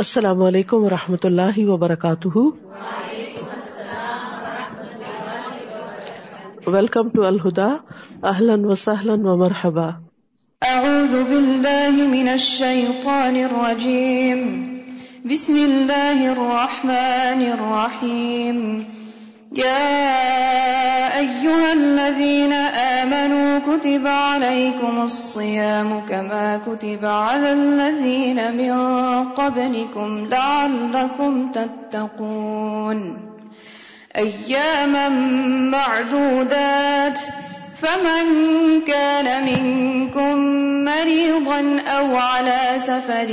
السلام علیکم و رحمۃ اللہ وبرکاتہ۔ ویلکم ٹو الہدا اہلن و سہلن و مرحبا اعوذ باللہ من الشیطان الرجیم بسم اللہ الرحمن الرحیم يا أيها الذين آمنوا كتب عليكم الصيام كما كتب على الذين من قبلكم لعلكم تتقون. أياما معدودات. فمن كان منكم مريضا أو على سفر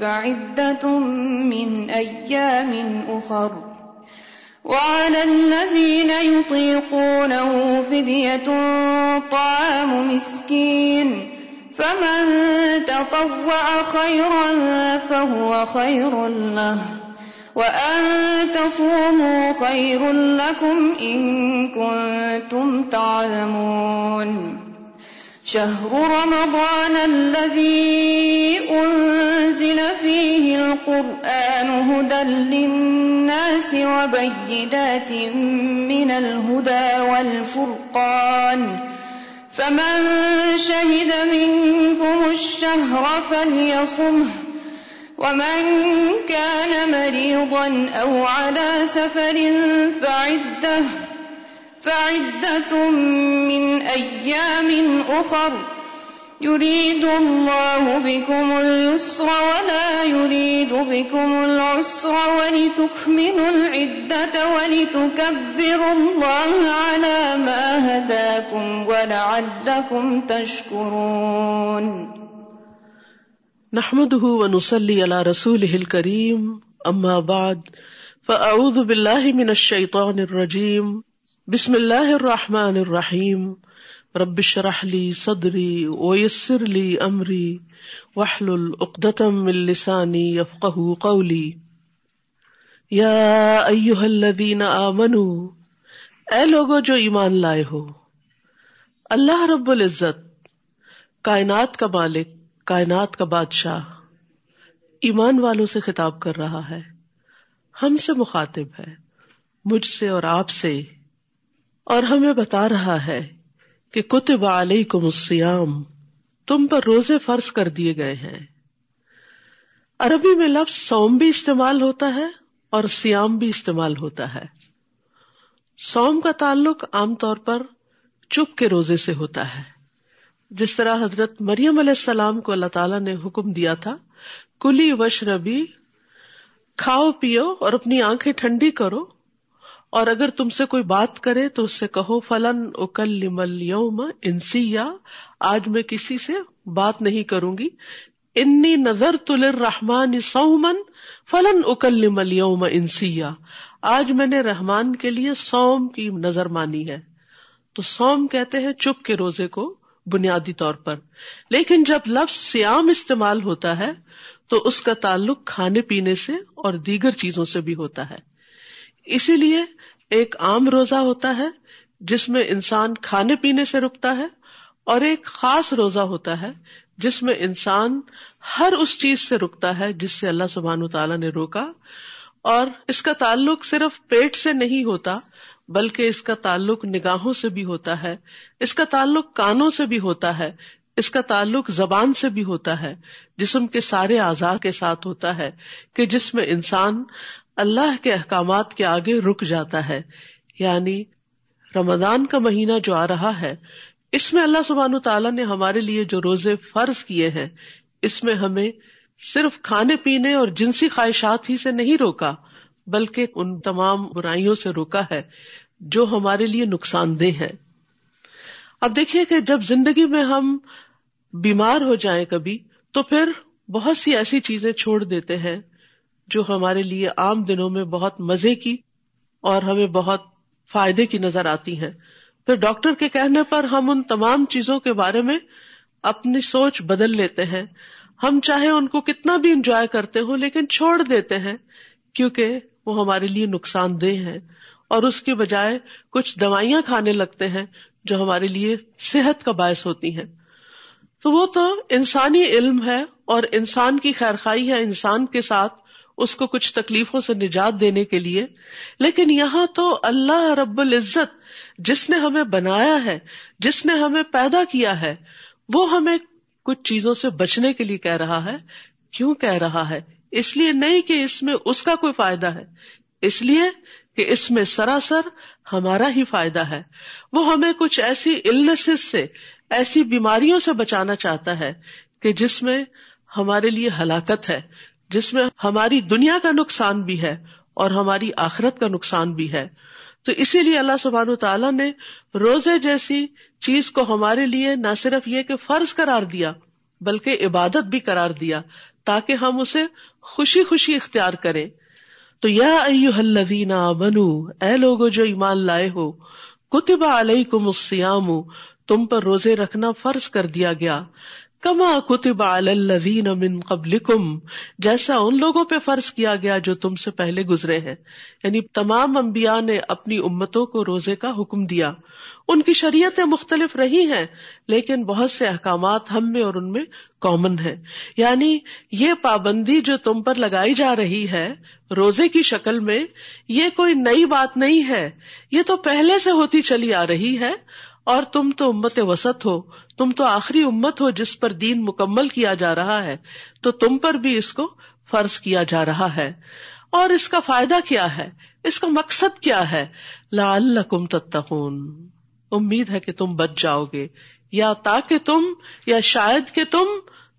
فعدة من أيام أخر. وعلى الذين يطيقونه فدية طعام مسكين فمن تطوع خيرا فهو خير له وأن تصوموا خير لكم إن كنتم تعلمون شهر رمضان الذي أنزل فيه القرآن هدى للناس وبينات من الهدى والفرقان فمن شهد منكم الشهر فليصمه ومن كان مريضا أو على سفر فعده فعدة من أيام أخر. يريد الله بكم اليسر ولا يريد بكم العسر ولتكملوا العدة ولتكبروا الله على ما هداكم ولعلكم تشكرون. نحمده ونصلي على رسوله الكريم. أما بعد، فأعوذ بالله من الشيطان الرجيم. بسم اللہ الرحمن الرحیم. ربش رحلی صدری ویسر لی امری. وحل العقدم السانی یفقہ قولی. یا ایوہ الذین آمنوا اے لوگو جو ایمان لائے ہو. اللہ رب العزت، کائنات کا مالک، کائنات کا بادشاہ، ایمان والوں سے خطاب کر رہا ہے. ہم سے مخاطب ہے، مجھ سے اور آپ سے اور ہمیں بتا رہا ہے کہ کتب علیکم السیام تم پر روزے فرض کر دیے گئے ہیں۔ عربی میں لفظ سوم بھی استعمال ہوتا ہے اور سیام بھی استعمال ہوتا ہے۔ سوم کا تعلق عام طور پر چپ کے روزے سے ہوتا ہے۔ جس طرح حضرت مریم علیہ السلام کو اللہ تعالیٰ نے حکم دیا تھا، کلی وش ربی، کھاؤ، پیو اور اپنی آنکھیں ٹھنڈی کرو اور اگر تم سے کوئی بات کرے تو اس سے کہو، فلن اکل یوم انسی یا آج میں کسی سے بات نہیں کروں گی۔ انی نظر تل رحمان سومن فلن اکل یوم انسیا آج میں نے رحمان کے لیے سوم کی نظر مانی ہے۔ تو سوم کہتے ہیں چپ کے روزے کو بنیادی طور پر۔ لیکن جب لفظ سیام استعمال ہوتا ہے، تو اس کا تعلق کھانے پینے سے اور دیگر چیزوں سے بھی ہوتا ہے۔ اسی لیے ایک عام روزہ ہوتا ہے جس میں انسان کھانے پینے سے رکتا ہے اور ایک خاص روزہ ہوتا ہے جس میں انسان ہر اس چیز سے رکتا ہے جس سے اللہ سبحان تعالیٰ نے روکا اور اس کا تعلق صرف پیٹ سے نہیں ہوتا بلکہ اس کا تعلق نگاہوں سے بھی ہوتا ہے، اس کا تعلق کانوں سے بھی ہوتا ہے، اس کا تعلق زبان سے بھی ہوتا ہے، جسم کے سارے آزاد کے ساتھ ہوتا ہے کہ جس میں انسان اللہ کے احکامات کے آگے رک جاتا ہے۔ یعنی رمضان کا مہینہ جو آ رہا ہے، اس میں اللہ سبحان تعالیٰ نے ہمارے لیے جو روزے فرض کیے ہیں، اس میں ہمیں صرف کھانے پینے اور جنسی خواہشات ہی سے نہیں روکا، بلکہ ان تمام برائیوں سے روکا ہے جو ہمارے لیے نقصان دہ ہے اب دیکھیے کہ جب زندگی میں ہم بیمار ہو جائیں کبھی، تو پھر بہت سی ایسی چیزیں چھوڑ دیتے ہیں۔ جو ہمارے لیے عام دنوں میں بہت مزے کی اور ہمیں بہت فائدے کی نظر آتی ہیں۔ پھر ڈاکٹر کے کہنے پر ہم ان تمام چیزوں کے بارے میں اپنی سوچ بدل لیتے ہیں۔ ہم چاہے ان کو کتنا بھی انجوائے کرتے ہوں، لیکن چھوڑ دیتے ہیں، کیونکہ وہ ہمارے لیے نقصان دہ ہیں۔ اور اس کے بجائے کچھ دوائیاں کھانے لگتے ہیں جو ہمارے لیے صحت کا باعث ہوتی ہیں۔ تو وہ تو انسانی علم ہے اور انسان کی خیر خائی ہے، انسان کے ساتھ اس کو کچھ تکلیفوں سے نجات دینے کے لیے۔ لیکن یہاں تو اللہ رب العزت جس نے ہمیں بنایا ہے، جس نے ہمیں پیدا کیا ہے، وہ ہمیں کچھ چیزوں سے بچنے کے لیے کہہ رہا ہے۔ کیوں کہہ رہا ہے؟ اس لیے نہیں کہ اس میں اس کا کوئی فائدہ ہے۔ اس لیے کہ اس میں سراسر ہمارا ہی فائدہ ہے۔ وہ ہمیں کچھ ایسی النس سے، ایسی بیماریوں سے بچانا چاہتا ہے کہ جس میں ہمارے لیے ہلاکت ہے۔ جس میں ہماری دنیا کا نقصان بھی ہے اور ہماری آخرت کا نقصان بھی ہے۔ تو اسی لیے اللہ سبحان تعالیٰ نے روزے جیسی چیز کو ہمارے لیے نہ صرف یہ کہ فرض قرار دیا، بلکہ عبادت بھی قرار دیا تاکہ ہم اسے خوشی خوشی اختیار کریں۔ تو یا الذین بنو اے لوگو جو ایمان لائے ہو، کتب علیکم الصیام، تم پر روزے رکھنا فرض کر دیا گیا۔ کما کتب الذین من قبلکم، جیسا ان لوگوں پہ فرض کیا گیا جو تم سے پہلے گزرے ہیں۔ یعنی تمام انبیاء نے اپنی امتوں کو روزے کا حکم دیا۔ ان کی شریعتیں مختلف رہی ہیں، لیکن بہت سے احکامات ہم میں اور ان میں کامن ہے یعنی یہ پابندی جو تم پر لگائی جا رہی ہے، روزے کی شکل میں، یہ کوئی نئی بات نہیں ہے۔ یہ تو پہلے سے ہوتی چلی آ رہی ہے۔ اور تم تو امت وسط ہو، تم تو آخری امت ہو جس پر دین مکمل کیا جا رہا ہے، تو تم پر بھی اس کو فرض کیا جا رہا ہے۔ اور اس کا فائدہ کیا ہے؟ اس کا مقصد کیا ہے؟ لعلکم تتقون۔ امید ہے کہ تم بچ جاؤ گے۔ یا تاکہ تم، یا شاید کہ تم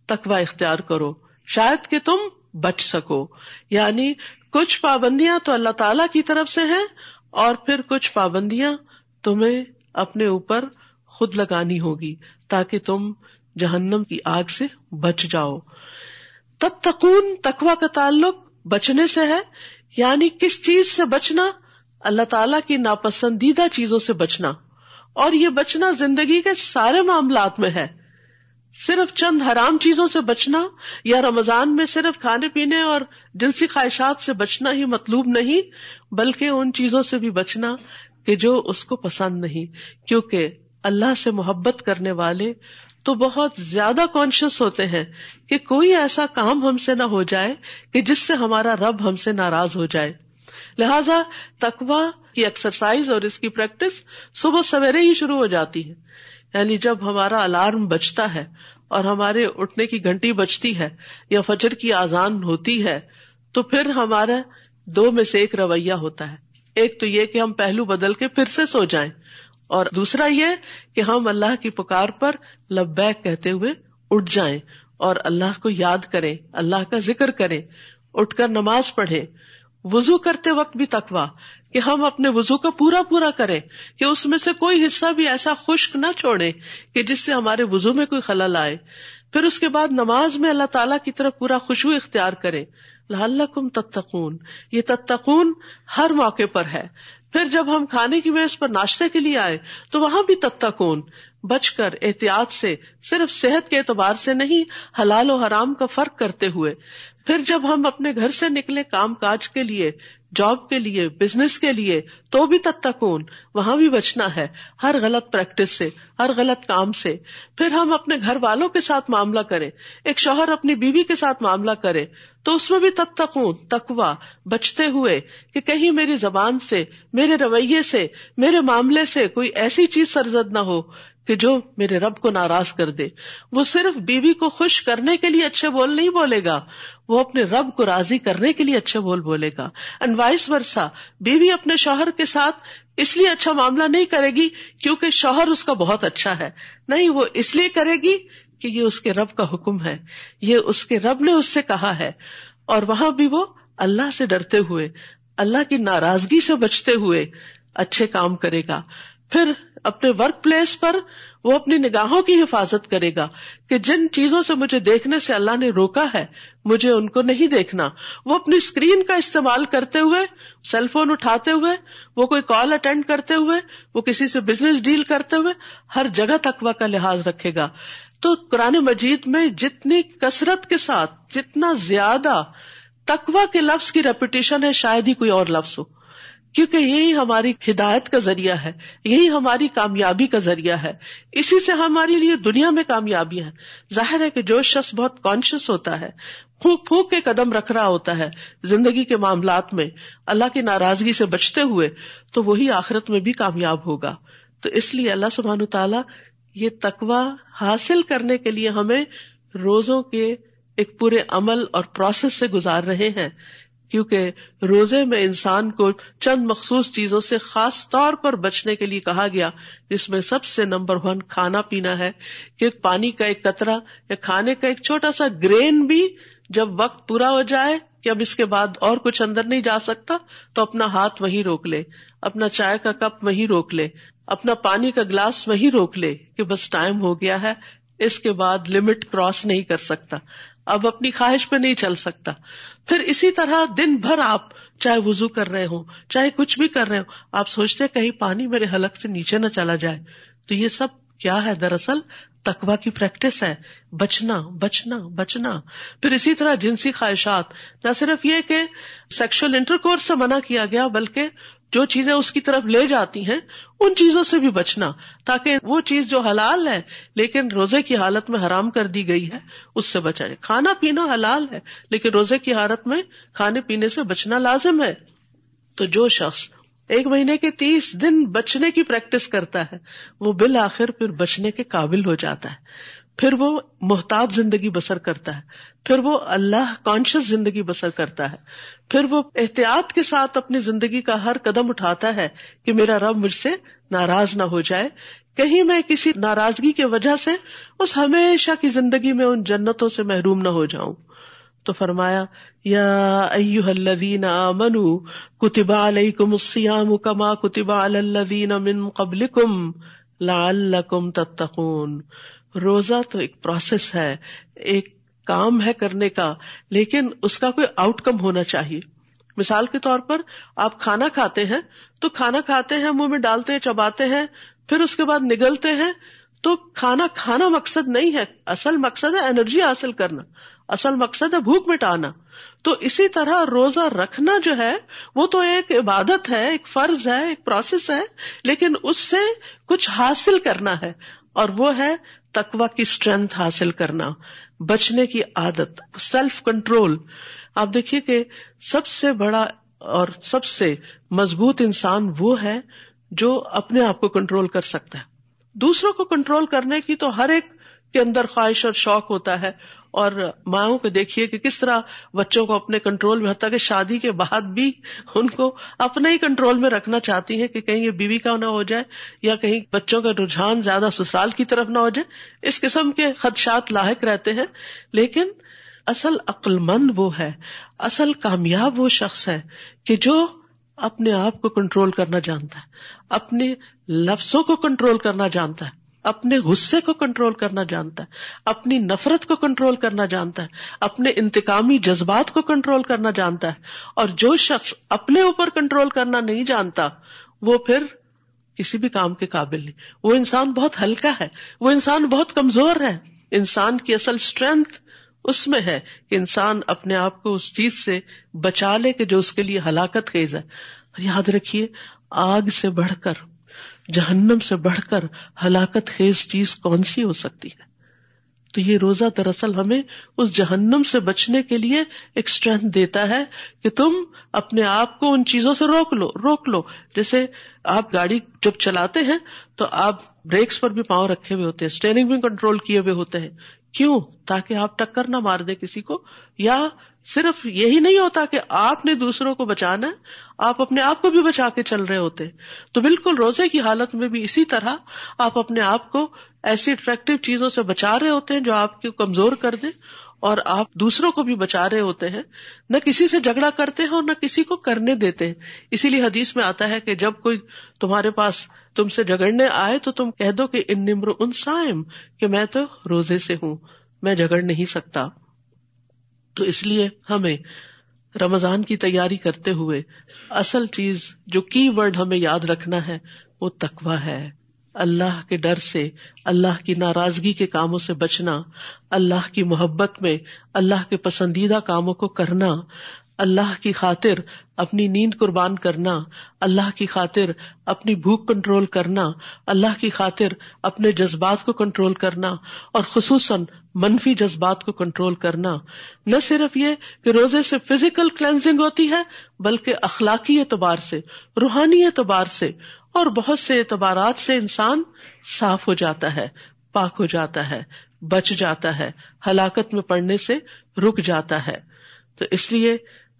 تکوا اختیار کرو، شاید کہ تم بچ سکو۔ یعنی کچھ پابندیاں تو اللہ تعالی کی طرف سے ہیں اور پھر کچھ پابندیاں تمہیں اپنے اوپر خود لگانی ہوگی تاکہ تم جہنم کی آگ سے بچ جاؤ۔ تتقون تکوا کا تعلق بچنے سے ہے یعنی کس چیز سے بچنا؟ اللہ تعالی کی ناپسندیدہ چیزوں سے بچنا۔ اور یہ بچنا زندگی کے سارے معاملات میں ہے۔ صرف چند حرام چیزوں سے بچنا یا رمضان میں صرف کھانے پینے اور جنسی خواہشات سے بچنا ہی مطلوب نہیں، بلکہ ان چیزوں سے بھی بچنا کہ جو اس کو پسند نہیں، کیونکہ اللہ سے محبت کرنے والے تو بہت زیادہ کانشیس ہوتے ہیں کہ کوئی ایسا کام ہم سے نہ ہو جائے کہ جس سے ہمارا رب ہم سے ناراض ہو جائے۔ لہذا تقوا کی ایکسرسائز اور اس کی پریکٹس صبح سویرے ہی شروع ہو جاتی ہے۔ یعنی جب ہمارا الارم بچتا ہے اور ہمارے اٹھنے کی گھنٹی بچتی ہے یا فجر کی آزان ہوتی ہے تو پھر ہمارا دو میں سے ایک رویہ ہوتا ہے۔ ایک تو یہ کہ ہم پہلو بدل کے پھر سے سو جائیں اور دوسرا یہ کہ ہم اللہ کی پکار پر لبیک کہتے ہوئے اٹھ جائیں اور اللہ کو یاد کریں، اللہ کا ذکر کریں، اٹھ کر نماز پڑھیں۔ وزو کرتے وقت بھی تکوا کہ ہم اپنے وزو کا پورا پورا کریں، کہ اس میں سے کوئی حصہ بھی ایسا خشک نہ چھوڑے کہ جس سے ہمارے وزو میں کوئی خلل آئے۔ پھر اس کے بعد نماز میں اللہ تعالیٰ کی طرف پورا خوشبو اختیار کرے لعلکم تتقون، یہ تتقون ہر موقع پر ہے۔ پھر جب ہم کھانے کی میز پر ناشتے کے لیے آئے، تو وہاں بھی تتقون، بچ کر احتیاط سے، صرف صحت کے اعتبار سے نہیں، حلال و حرام کا فرق کرتے ہوئے۔ پھر جب ہم اپنے گھر سے نکلے کام کاج کے لیے، جاب کے لیے بزنس کے لیے، تو بھی تب تتکون وہاں بھی بچنا ہے، ہر غلط پریکٹس سے، ہر غلط کام سے۔ پھر ہم اپنے گھر والوں کے ساتھ معاملہ کریں، ایک شوہر اپنی بیوی کے ساتھ معاملہ کرے، تو اس میں بھی تتکون تکوا بچتے ہوئے کہ کہیں میری زبان سے، میرے رویے سے، میرے معاملے سے کوئی ایسی چیز سرزد نہ ہو کہ جو میرے رب کو ناراض کر دے۔ وہ صرف بیوی کو خوش کرنے کے لیے اچھے بول نہیں بولے گا، وہ اپنے رب کو راضی کرنے کے لیے اچھے بول بولے گا۔ اینڈ وائس ورسا بیوی اپنے شوہر کے ساتھ اس لیے اچھا معاملہ نہیں کرے گی کیونکہ شوہر اس کا بہت اچھا ہے۔ نہیں، وہ اس لیے کرے گی کہ یہ اس کے رب کا حکم ہے۔ یہ اس کے رب نے اس سے کہا ہے۔ اور وہاں بھی وہ اللہ سے ڈرتے ہوئے، اللہ کی ناراضگی سے بچتے ہوئے اچھے کام کرے گا۔ پھر اپنے ورک پلیس پر وہ اپنی نگاہوں کی حفاظت کرے گا کہ جن چیزوں سے مجھے دیکھنے سے اللہ نے روکا ہے، مجھے ان کو نہیں دیکھنا۔ وہ اپنی اسکرین کا استعمال کرتے ہوئے سیل فون اٹھاتے ہوئے، وہ کوئی کال اٹینڈ کرتے ہوئے، وہ کسی سے بزنس ڈیل کرتے ہوئے ہر جگہ تقوا کا لحاظ رکھے گا۔ تو قرآن مجید میں جتنی کثرت کے ساتھ، جتنا زیادہ تقوا کے لفظ کی ریپوٹیشن ہے، شاید ہی کوئی اور لفظ ہو۔ کیونکہ یہی ہماری ہدایت کا ذریعہ ہے، یہی ہماری کامیابی کا ذریعہ ہے۔ اسی سے ہمارے لیے دنیا میں کامیابی ہے۔ ظاہر ہے کہ جو شخص بہت کانشیس ہوتا ہے، پھونک پھونک کے قدم رکھ رہا ہوتا ہے زندگی کے معاملات میں، اللہ کی ناراضگی سے بچتے ہوئے، تو وہی آخرت میں بھی کامیاب ہوگا۔ تو اس لیے اللہ سبحان تعالیٰ یہ تقوا حاصل کرنے کے لیے ہمیں روزوں کے ایک پورے عمل اور پروسیس سے گزار رہے ہیں۔ کیونکہ روزے میں انسان کو چند مخصوص چیزوں سے خاص طور پر بچنے کے لیے کہا گیا، جس میں سب سے نمبر ون کھانا پینا ہے، کہ پانی کا ایک قطرہ یا کھانے کا ایک چھوٹا سا گرین بھی جب وقت پورا ہو جائے، کہ اب اس کے بعد اور کچھ اندر نہیں جا سکتا، تو اپنا ہاتھ وہیں روک لے، اپنا چائے کا کپ وہیں روک لے، اپنا پانی کا گلاس وہیں روک لے، کہ بس ٹائم ہو گیا ہے، اس کے بعد لمٹ کراس نہیں کر سکتا۔ اب اپنی خواہش پہ نہیں چل سکتا۔ پھر اسی طرح دن بھر آپ چاہے وزو کر رہے ہوں، چاہے کچھ بھی کر رہے ہوں، آپ سوچتے کہیں پانی میرے حلق سے نیچے نہ چلا جائے۔ تو یہ سب کیا ہے؟ دراصل تکوا کی پریکٹس ہے۔ بچنا بچنا بچنا۔ پھر اسی طرح جنسی خواہشات۔ نہ صرف یہ کہ سیکشل انٹر کورس سے منع کیا گیا، بلکہ جو چیزیں اس کی طرف لے جاتی ہیں، ان چیزوں سے بھی بچنا، تاکہ وہ چیز جو حلال ہے، لیکن روزے کی حالت میں حرام کر دی گئی ہے، اس سے بچا جائے۔ کھانا پینا حلال ہے، لیکن روزے کی حالت میں کھانے پینے سے بچنا لازم ہے۔ تو جو شخص ایک مہینے کے تیس دن بچنے کی پریکٹس کرتا ہے، وہ بالآخر پھر بچنے کے قابل ہو جاتا ہے۔ پھر وہ محتاط زندگی بسر کرتا ہے، پھر وہ اللہ کانشیس زندگی بسر کرتا ہے، پھر وہ احتیاط کے ساتھ اپنی زندگی کا ہر قدم اٹھاتا ہے کہ میرا رب مجھ سے ناراض نہ ہو جائے۔ کہیں میں کسی ناراضگی کی وجہ سے اس ہمیشہ کی زندگی میں ان جنتوں سے محروم نہ ہو جاؤں۔ تو فرمایا، یا الذین آمنوا کتب علیکم الصیام کما کتب علی الذین من قبلکم لعلکم تتقون۔ روزہ تو ایک پروسیس ہے، ایک کام ہے کرنے کا، لیکن اس کا کوئی آؤٹ کم ہونا چاہیے۔ مثال کے طور پر آپ کھانا کھاتے ہیں، تو کھانا کھاتے ہیں، منہ میں ڈالتے ہیں، چباتے ہیں، پھر اس کے بعد نگلتے ہیں، تو کھانا کھانا مقصد نہیں ہے۔ اصل مقصد ہے انرجی حاصل کرنا، اصل مقصد ہے بھوک مٹانا۔ تو اسی طرح روزہ رکھنا جو ہے، وہ تو ایک عبادت ہے، ایک فرض ہے، ایک پروسیس ہے، لیکن اس سے کچھ حاصل کرنا ہے۔ اور وہ ہے تکوا کی اسٹرینتھ حاصل کرنا، بچنے کی عادت سیلف کنٹرول آپ دیکھیے کہ سب سے بڑا اور سب سے مضبوط انسان وہ ہے جو اپنے آپ کو کنٹرول کر سکتا ہے۔ دوسروں کو کنٹرول کرنے کی تو ہر ایک کے اندر خواہش اور شوق ہوتا ہے اور ماؤں کو دیکھیے کہ کس طرح بچوں کو اپنے کنٹرول میں، حتیٰ کہ شادی کے بعد بھی ان کو اپنے ہی کنٹرول میں رکھنا چاہتی ہیں کہ کہیں یہ بیوی کا نہ ہو جائے یا کہیں بچوں کا رجحان زیادہ سسرال کی طرف نہ ہو جائے۔ اس قسم کے خدشات لاحق رہتے ہیں۔ لیکن اصل عقل مند وہ ہے، اصل کامیاب وہ شخص ہے کہ جو اپنے آپ کو کنٹرول کرنا جانتا ہے، اپنے لفظوں کو کنٹرول کرنا جانتا ہے۔ اپنے غصے کو کنٹرول کرنا جانتا ہے، اپنی نفرت کو کنٹرول کرنا جانتا ہے، اپنے انتقامی جذبات کو کنٹرول کرنا جانتا ہے۔ اور جو شخص اپنے اوپر کنٹرول کرنا نہیں جانتا، وہ پھر کسی بھی کام کے قابل نہیں۔ وہ انسان بہت ہلکا ہے، وہ انسان بہت کمزور ہے۔ انسان کی اصل اسٹرینتھ اس میں ہے کہ انسان اپنے آپ کو اس چیز سے بچا لے کہ جو اس کے لیے ہلاکت خیز ہے۔ یاد رکھیے، آگ سے بڑھ کر جہنم سے بڑھ کر ہلاکت خیز چیز کون سی ہو سکتی ہے؟ تو یہ روزہ دراصل ہمیں اس جہنم سے بچنے کے لیے ایک اسٹرینتھ دیتا ہے کہ تم اپنے آپ کو ان چیزوں سے روک لو روک لو۔ جیسے آپ گاڑی جب چلاتے ہیں تو آپ بریکس پر بھی پاؤں رکھے ہوئے ہوتے ہیں اسٹیئرنگ بھی کنٹرول کیے ہوئے ہوتے ہیں۔ کیوں؟ تاکہ آپ ٹکر نہ مار دے کسی کو، یا صرف یہی نہیں ہوتا کہ آپ نے دوسروں کو بچانا ہے، آپ اپنے آپ کو بھی بچا کے چل رہے ہوتے۔ تو بالکل روزے کی حالت میں بھی اسی طرح آپ اپنے آپ کو ایسی اٹریکٹو چیزوں سے بچا رہے ہوتے ہیں جو آپ کو کمزور کر دیں اور آپ دوسروں کو بھی بچا رہے ہوتے ہیں۔ نہ کسی سے جھگڑا کرتے ہیں اور نہ کسی کو کرنے دیتے ہیں۔ اسی لیے حدیث میں آتا ہے کہ جب کوئی تمہارے پاس تم سے جگڑنے آئے تو تم کہہ دو کہ ان نمر ان سائم کہ میں تو روزے سے ہوں، میں جگڑ نہیں سکتا۔ تو اس لیے ہمیں رمضان کی تیاری کرتے ہوئے اصل چیز جو کی ورڈ ہمیں یاد رکھنا ہے وہ تکوا ہے۔ اللہ کے ڈر سے، اللہ کی ناراضگی کے کاموں سے بچنا، اللہ کی محبت میں، اللہ کے پسندیدہ کاموں کو کرنا اللہ کی خاطر اپنی نیند قربان کرنا، اللہ کی خاطر اپنی بھوک کنٹرول کرنا، اللہ کی خاطر اپنے جذبات کو کنٹرول کرنا اور خصوصاً منفی جذبات کو کنٹرول کرنا۔ نہ صرف یہ کہ روزے سے فزیکل کلینزنگ ہوتی ہے، بلکہ اخلاقی اعتبار سے، روحانی اعتبار سے اور بہت سے اعتبارات سے انسان صاف ہو جاتا ہے، پاک ہو جاتا ہے، بچ جاتا ہے، ہلاکت میں پڑنے سے رک جاتا ہے۔ تو اس لیے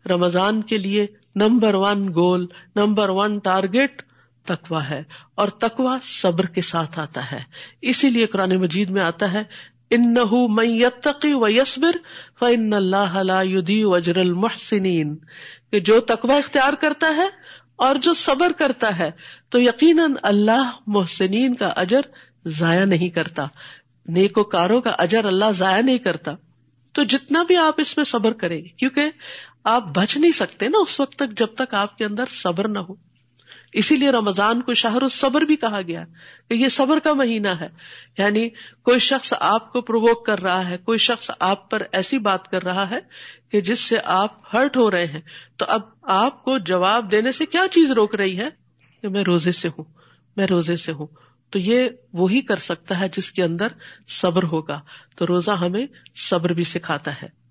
رمضان کے لیے number one goal, number one target تکوا ہے اور تکوا صبر کے ساتھ آتا ہے۔ اسی لیے قرآن مجید میں آتا ہے ان نہ و یسبر فن اللہ وجر المحسنین۔ کہ جو تکوا اختیار کرتا ہے اور جو صبر کرتا ہے، تو یقیناً اللہ محسنین کا اجر ضائع نہیں کرتا۔ نیک و کاروں کا اجر اللہ ضائع نہیں کرتا۔ تو جتنا بھی آپ اس میں صبر کریں گے، کیونکہ آپ بچ نہیں سکتے نا اس وقت تک جب تک آپ کے اندر صبر نہ ہو۔ اسی لیے رمضان کو شہر الصبر بھی کہا گیا کہ یہ صبر کا مہینہ ہے۔ یعنی کوئی شخص آپ کو پرووک کر رہا ہے، کوئی شخص آپ پر ایسی بات کر رہا ہے کہ جس سے آپ ہرٹ ہو رہے ہیں۔ تو اب آپ کو جواب دینے سے کیا چیز روک رہی ہے؟ کہ میں روزے سے ہوں، میں روزے سے ہوں۔ تو یہ وہی کر سکتا ہے جس کے اندر صبر ہوگا۔ تو روزہ ہمیں صبر بھی سکھاتا ہے۔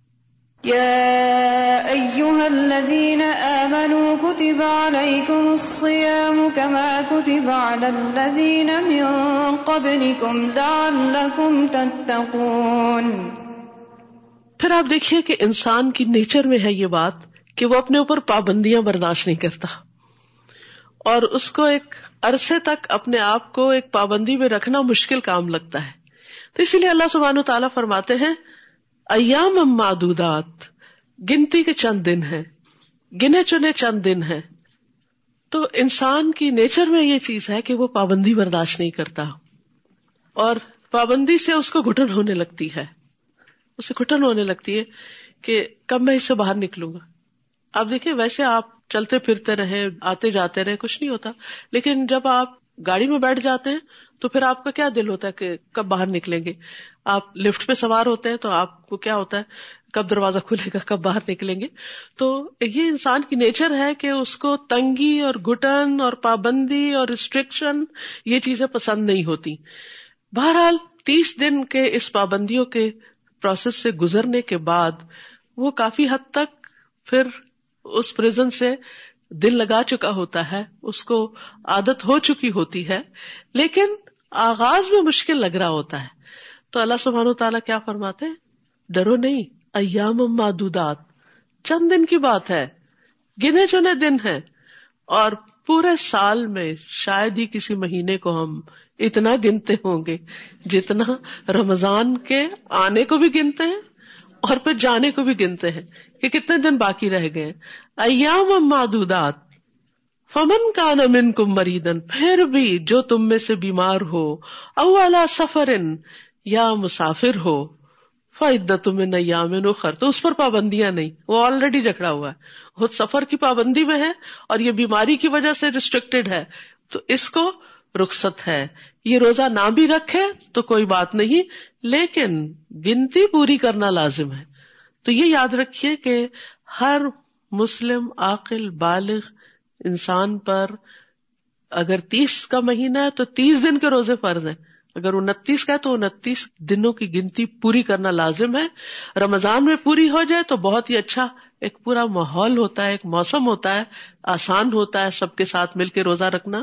الذين آمنوا كتب عليكم الصيام كما كتب على الذين من قبلكم لعلكم تتقون. پھر آپ دیکھیے کہ انسان کی نیچر میں ہے یہ بات کہ وہ اپنے اوپر پابندیاں برداشت نہیں کرتا اور اس کو ایک عرصے تک اپنے آپ کو ایک پابندی میں رکھنا مشکل کام لگتا ہے۔ تو اسی لیے اللہ سبحانہ تعالیٰ فرماتے ہیں ایام معدودات، گنتی کے چند دن ہیں، گنے چنے چند دن ہیں۔ تو انسان کی نیچر میں یہ چیز ہے کہ وہ پابندی برداشت نہیں کرتا۔ اور پابندی سے اس کو گٹن ہونے لگتی ہے۔ اسے گٹن ہونے لگتی ہے کہ کب میں اس سے باہر نکلوں گا۔ آپ دیکھیں، ویسے آپ چلتے پھرتے رہے آتے جاتے رہے کچھ نہیں ہوتا۔ لیکن جب آپ گاڑی میں بیٹھ جاتے ہیں تو پھر آپ کا کیا دل ہوتا ہے کہ کب باہر نکلیں گے؟ آپ لفٹ پہ سوار ہوتے ہیں تو آپ کو کیا ہوتا ہے؟ کب دروازہ کھلے گا، کب باہر نکلیں گے؟ تو یہ انسان کی نیچر ہے کہ اس کو تنگی اور گٹن اور پابندی اور ریسٹرکشن یہ چیزیں پسند نہیں ہوتی۔ بہرحال تیس دن کے اس پابندیوں کے پروسیس سے گزرنے کے بعد وہ کافی حد تک پھر اس پرزن سے دل لگا چکا ہوتا ہے، اس کو عادت ہو چکی ہوتی ہے، لیکن آغاز میں مشکل لگ رہا ہوتا ہے۔ تو اللہ سبحانہ تعالیٰ کیا فرماتے ڈرو نہیں، ایام معدودات۔ چند دن کی بات ہے، گنے چنے دن ہے اور پورے سال میں شاید ہی کسی مہینے کو ہم اتنا گنتے ہوں گے جتنا رمضان کے آنے کو بھی گنتے ہیں اور پھر جانے کو بھی گنتے ہیں کہ کتنے دن باقی رہ گئے ایام معدودات۔ فمن کا نمن کم مریدن پھر بھی جو تم میں سے بیمار ہو اولا سفر یا مسافر ہو، فعدت میں نیام نخر تو اس پر پابندیاں نہیں، وہ آلریڈی جکڑا ہوا ہے۔ خود سفر کی پابندی میں ہے اور یہ بیماری کی وجہ سے ریسٹرکٹیڈ ہے۔ تو اس کو رخصت ہے۔ یہ روزہ نہ بھی رکھے تو کوئی بات نہیں، لیکن گنتی پوری کرنا لازم ہے۔ تو یہ یاد رکھیے کہ ہر مسلم، عاقل، بالغ، انسان پر اگر تیس کا مہینہ ہے تو تیس دن کے روزے فرض ہیں۔ اگر انتیس کا ہے تو انتیس دنوں کی گنتی پوری کرنا لازم ہے۔ رمضان میں پوری ہو جائے تو بہت ہی اچھا ایک پورا ماحول ہوتا ہے، ایک موسم ہوتا ہے، آسان ہوتا ہے سب کے ساتھ مل کے روزہ رکھنا۔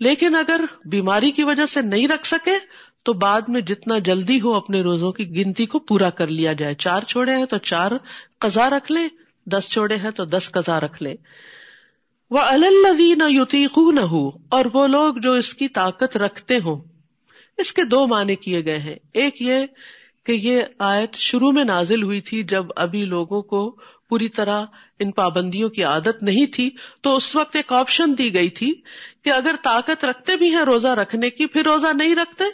لیکن اگر بیماری کی وجہ سے نہیں رکھ سکے تو بعد میں جتنا جلدی ہو اپنے روزوں کی گنتی کو پورا کر لیا جائے۔ چار چھوڑے ہیں تو چار قزا رکھ لے دس چھوڑے ہیں تو دس قزا رکھ لے۔ وہ الدین یوتی نہ ہو اور وہ لوگ جو اس کی طاقت رکھتے ہوں۔ اس کے دو معنی کیے گئے ہیں۔ ایک یہ کہ یہ آیت شروع میں نازل ہوئی تھی جب ابھی لوگوں کو پوری طرح ان پابندیوں کی عادت نہیں تھی، تو اس وقت ایک آپشن دی گئی تھی کہ اگر طاقت رکھتے بھی ہیں روزہ رکھنے کی، پھر روزہ نہیں رکھتے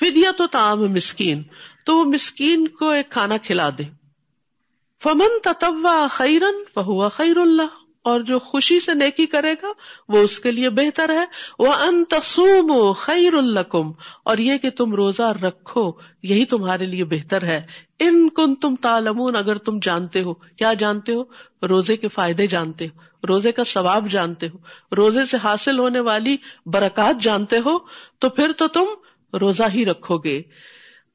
فدیا تو تام مسکین۔ تو وہ مسکین کو ایک کھانا کھلا دے۔ فمن تتوا خیرن فہوا خیر اللہ، اور جو خوشی سے نیکی کرے گا، وہ اس کے لیے بہتر ہے۔ وہ ان تسوم خیر القم اور یہ کہ تم روزہ رکھو، یہی تمہارے لیے بہتر ہے۔ ان کن تم تالمون اگر تم جانتے ہو۔ کیا جانتے ہو؟ روزے کے فائدے جانتے ہو، روزے کا ثواب جانتے ہو۔ روزے سے حاصل ہونے والی برکات جانتے ہو، تو پھر تو تم روزہ ہی رکھو گے۔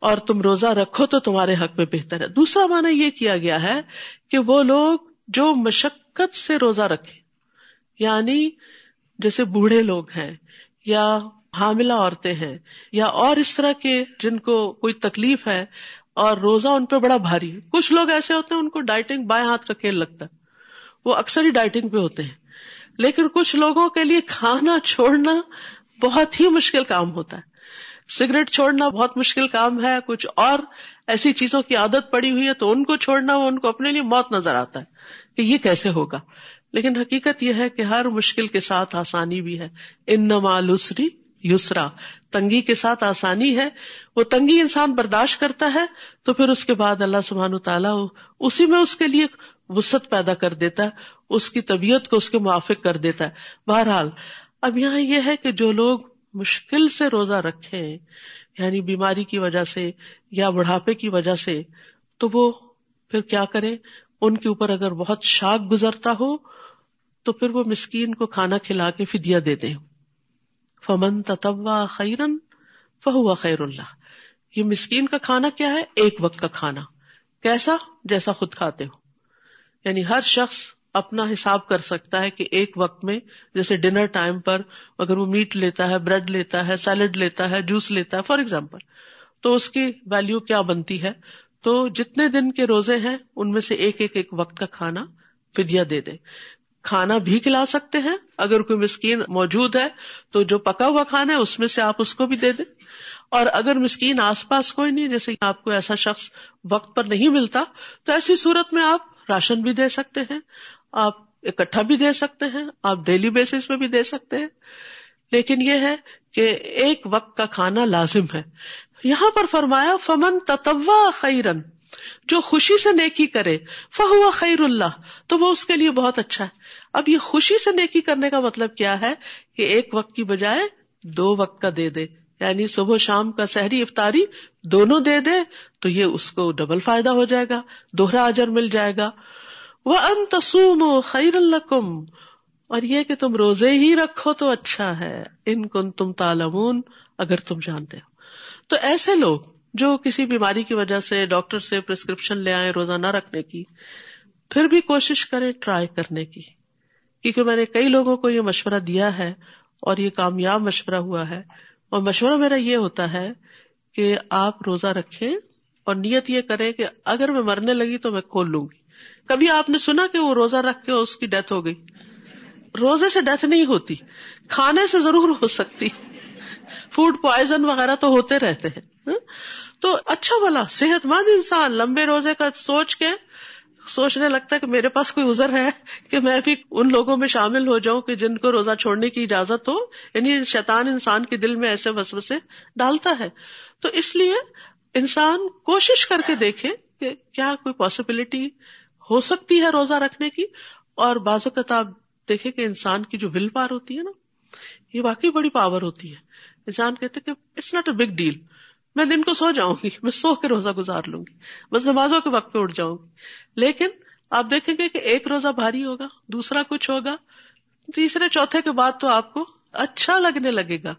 اور تم روزہ رکھو تو تمہارے حق میں بہتر ہے۔ دوسرا معنی یہ کیا گیا ہے کہ وہ لوگ جو مشقت سے روزہ رکھے یعنی جیسے بوڑھے لوگ ہیں یا حاملہ عورتیں ہیں یا اور اس طرح کے جن کو کوئی تکلیف ہے اور روزہ ان پہ بڑا بھاری ہے۔ کچھ لوگ ایسے ہوتے ہیں، ان کو ڈائٹنگ بائیں ہاتھ کا کھیل لگتا ہے۔ وہ اکثر ہی ڈائٹنگ پہ ہوتے ہیں۔ لیکن کچھ لوگوں کے لیے کھانا چھوڑنا بہت ہی مشکل کام ہوتا ہے۔ سگریٹ چھوڑنا بہت مشکل کام ہے، کچھ اور ایسی چیزوں کی عادت پڑی ہوئی ہے تو ان کو چھوڑنا وہ ان کو اپنے لیے موت نظر آتا ہے کہ یہ کیسے ہوگا۔ لیکن حقیقت یہ ہے کہ ہر مشکل کے ساتھ آسانی بھی ہے۔ ان نمالسری یسرا۔ تنگی کے ساتھ آسانی ہے۔ وہ تنگی انسان برداشت کرتا ہے تو پھر اس کے بعد اللہ سبحان تعالیٰ اسی میں اس کے لیے وسط پیدا کر دیتا ہے، اس کی طبیعت کو اس کے موافق کر دیتا ہے۔ بہرحال، اب یہاں یہ ہے کہ جو لوگ مشکل سے روزہ رکھے یعنی بیماری کی وجہ سے یا بڑھاپے کی وجہ سے، تو وہ پھر کیا کرے؟ ان کے اوپر اگر بہت شاک گزرتا ہو، تو پھر وہ مسکین کو کھانا کھلا کے فدیا دے دیں فمن تتوا خیرن فہو خیر اللہ یہ مسکین کا کھانا کیا ہے؟ ایک وقت کا کھانا۔ کیسا؟ جیسا خود کھاتے ہو۔ یعنی ہر شخص اپنا حساب کر سکتا ہے کہ ایک وقت میں جیسے ڈنر ٹائم پر اگر وہ میٹ لیتا ہے، بریڈ لیتا ہے، سیلڈ لیتا ہے، جوس لیتا ہے، فار ایگزامپل، تو اس کی ویلو کیا بنتی ہے؟ تو جتنے دن کے روزے ہیں، ان میں سے ایک ایک ایک وقت کا کھانا فدیا دے دے کھانا بھی کھلا سکتے ہیں، اگر کوئی مسکین موجود ہے، تو جو پکا ہوا کھانا ہے، اس میں سے آپ اس کو بھی دے دیں۔ اور اگر مسکین آس پاس کوئی نہیں، جیسے آپ کو ایسا شخص وقت پر نہیں ملتا، تو ایسی صورت میں آپ راشن بھی دے سکتے ہیں۔ آپ اکٹھا بھی دے سکتے ہیں، آپ ڈیلی بیسس پہ بھی دے سکتے ہیں۔ لیکن یہ ہے کہ ایک وقت کا کھانا لازم ہے۔ یہاں پر فرمایا، فمن تتوا خیرن جو خوشی سے نیکی کرے فہو خیر اللہ تو وہ اس کے لیے بہت اچھا ہے۔ اب یہ خوشی سے نیکی کرنے کا مطلب کیا ہے کہ ایک وقت کی بجائے دو وقت کا دے دے۔ یعنی صبح شام کا سحری افطاری دونوں دے دے، تو یہ اس کو ڈبل فائدہ ہو جائے گا، دوہرا اجر مل جائے گا۔ وہ ان تسوم خیر القم اور یہ کہ تم روزے ہی رکھو تو اچھا ہے۔ ان کن تم تالمون اگر تم جانتے ہو۔ تو ایسے لوگ جو کسی بیماری کی وجہ سے ڈاکٹر سے پرسکرپشن لے آئے روزہ نہ رکھنے کی، پھر بھی کوشش کرے ٹرائی کرنے کی۔ کیونکہ میں نے کئی لوگوں کو یہ مشورہ دیا ہے اور یہ کامیاب مشورہ ہوا ہے۔ اور مشورہ میرا یہ ہوتا ہے کہ آپ روزہ رکھیں اور نیت یہ کریں کہ اگر میں مرنے لگی تو میں کھول لوں گی۔ کبھی آپ نے سنا کہ وہ روزہ رکھ کے اس کی ڈیتھ ہو گئی؟ روزے سے ڈیتھ نہیں ہوتی، کھانے سے ضرور ہو سکتی۔ فوڈ پوائزن وغیرہ تو ہوتے رہتے ہیں۔ ہاں؟ تو اچھا بلا صحت مند انسان، لمبے روزے کا سوچ کے سوچنے لگتا ہے کہ میرے پاس کوئی ازر ہے کہ میں بھی ان لوگوں میں شامل ہو جاؤں کہ جن کو روزہ چھوڑنے کی اجازت ہو۔ یعنی شیطان انسان کے دل میں ایسے وسوسے ڈالتا ہے۔ تو اس لیے انسان کوشش کر کے دیکھے کہ کیا کوئی پاسبلٹی ہو سکتی ہے روزہ رکھنے کی اور بعض اوقات آپ دیکھیں کہ انسان کی جو ول پار ہوتی ہے نا، یہ واقعی بڑی پاور ہوتی ہے۔ انسان کہتے کہ it's not a big deal میں دن کو سو جاؤں گی، میں سو کے روزہ گزار لوں گی۔ بس نمازوں کے وقت پہ اٹھ جاؤں گی۔ لیکن آپ دیکھیں گے کہ ایک روزہ بھاری ہوگا، دوسرا کچھ ہوگا۔ تیسرے، چوتھے کے بعد تو آپ کو اچھا لگنے لگے گا۔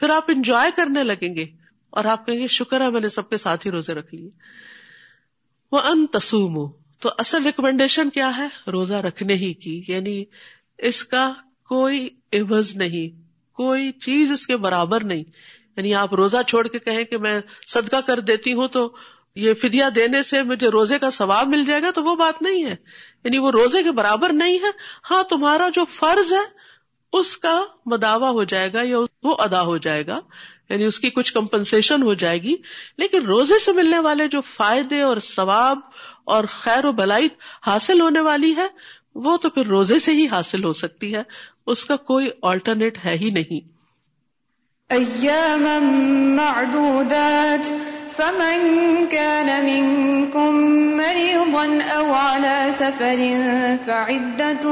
پھر آپ انجوائے کرنے لگیں گے اور آپ کہیں گے شکر ہے میں نے سب کے ساتھ ہی روزے رکھ لیے۔ وہ ان تسوم تو اصل ریکمینڈیشن کیا ہے؟ روزہ رکھنے ہی کی یعنی اس کا کوئی عوض نہیں، کوئی چیز اس کے برابر نہیں۔ یعنی آپ روزہ چھوڑ کے کہیں کہ میں صدقہ کر دیتی ہوں تو یہ فدیا دینے سے مجھے روزے کا ثواب مل جائے گا تو وہ بات نہیں ہے۔ یعنی وہ روزے کے برابر نہیں ہے ہاں تمہارا جو فرض ہے اس کا مداوع ہو جائے گا یا وہ ادا ہو جائے گا۔ یعنی اس کی کچھ کمپنسیشن ہو جائے گی، لیکن روزے سے ملنے والے جو فائدے اور ثواب اور خیر و بلائی حاصل ہونے والی ہے، وہ تو پھر روزے سے ہی حاصل ہو سکتی ہے، اس کا کوئی آلٹرنیٹ ہے ہی نہیں۔ أياما معدودات، فمن كان منكم مريضا أو على سفر فعدة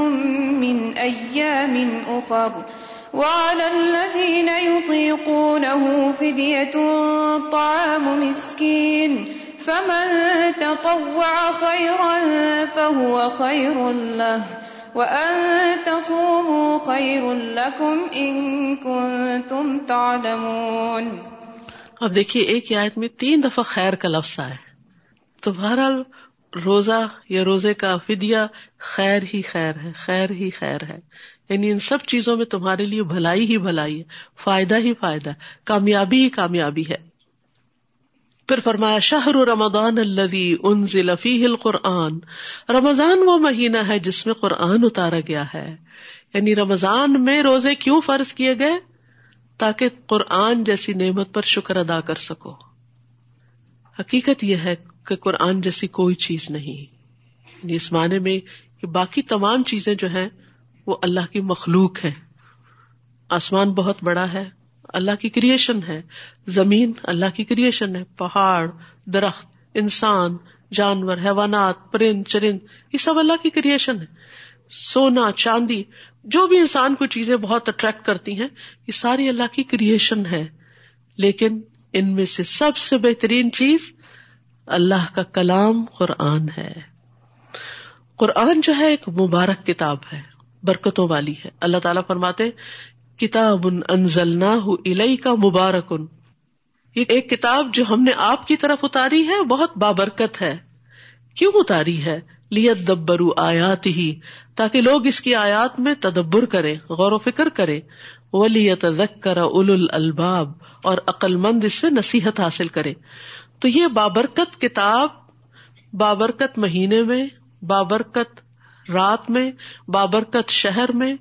من أيام أخر. وعلى الذين يطيقونه فدية طعام مسكين فمن تطوع خيرا فهو خير له وأن تصوموا خير لكم إن كنتم تعلمون اب دیکھیے، ایک ہی آیت میں تین دفعہ خیر کا لفظ آیا تو بہرحال روزہ یا روزے کا فدیہ خیر ہی خیر ہے، خیر ہی خیر ہے۔ یعنی ان سب چیزوں میں تمہارے لیے بھلائی ہی بھلائی ہے، فائدہ ہی فائدہ کامیابی ہی کامیابی ہے۔ پھر فرمایا، شہر رمضان اللہ ان ضلفی القرآن۔ رمضان وہ مہینہ ہے جس میں قرآن اتارا گیا ہے۔ یعنی رمضان میں روزے کیوں فرض کیے گئے؟ تاکہ قرآن جیسی نعمت پر شکر ادا کر سکو۔ حقیقت یہ ہے کہ قرآن جیسی کوئی چیز نہیں۔ یعنی اس معنی میں کہ باقی تمام چیزیں جو ہیں وہ اللہ کی مخلوق ہے۔ آسمان بہت بڑا ہے، اللہ کی کریشن ہے۔ زمین اللہ کی کریشن ہے۔ پہاڑ، درخت، انسان، جانور، حیوانات، پرند، چرند، یہ سب اللہ کی کریشن ہے۔ سونا، چاندی، جو بھی انسان کو چیزیں بہت اٹریکٹ کرتی ہیں، یہ ساری اللہ کی کریشن ہے۔ لیکن ان میں سے سب سے بہترین چیز اللہ کا کلام قرآن ہے۔ قرآن جو ہے ایک مبارک کتاب ہے۔ برکتوں والی ہے۔ اللہ تعالیٰ فرماتے کتاب ان انزل نہ کا مبارک۔ ان یہ ایک کتاب جو ہم نے آپ کی طرف اتاری ہے، بہت بابرکت ہے۔ کیوں اتاری ہے؟ لیت دبرو آیات ہی تاکہ لوگ اس کی آیات میں تدبر کرے غور و فکر کرے ولیت کر اول الباب اور عقل مند اس سے نصیحت حاصل کرے تو یہ بابرکت کتاب، بابرکت مہینے میں، بابرکت رات میں، بابرکت شہر میں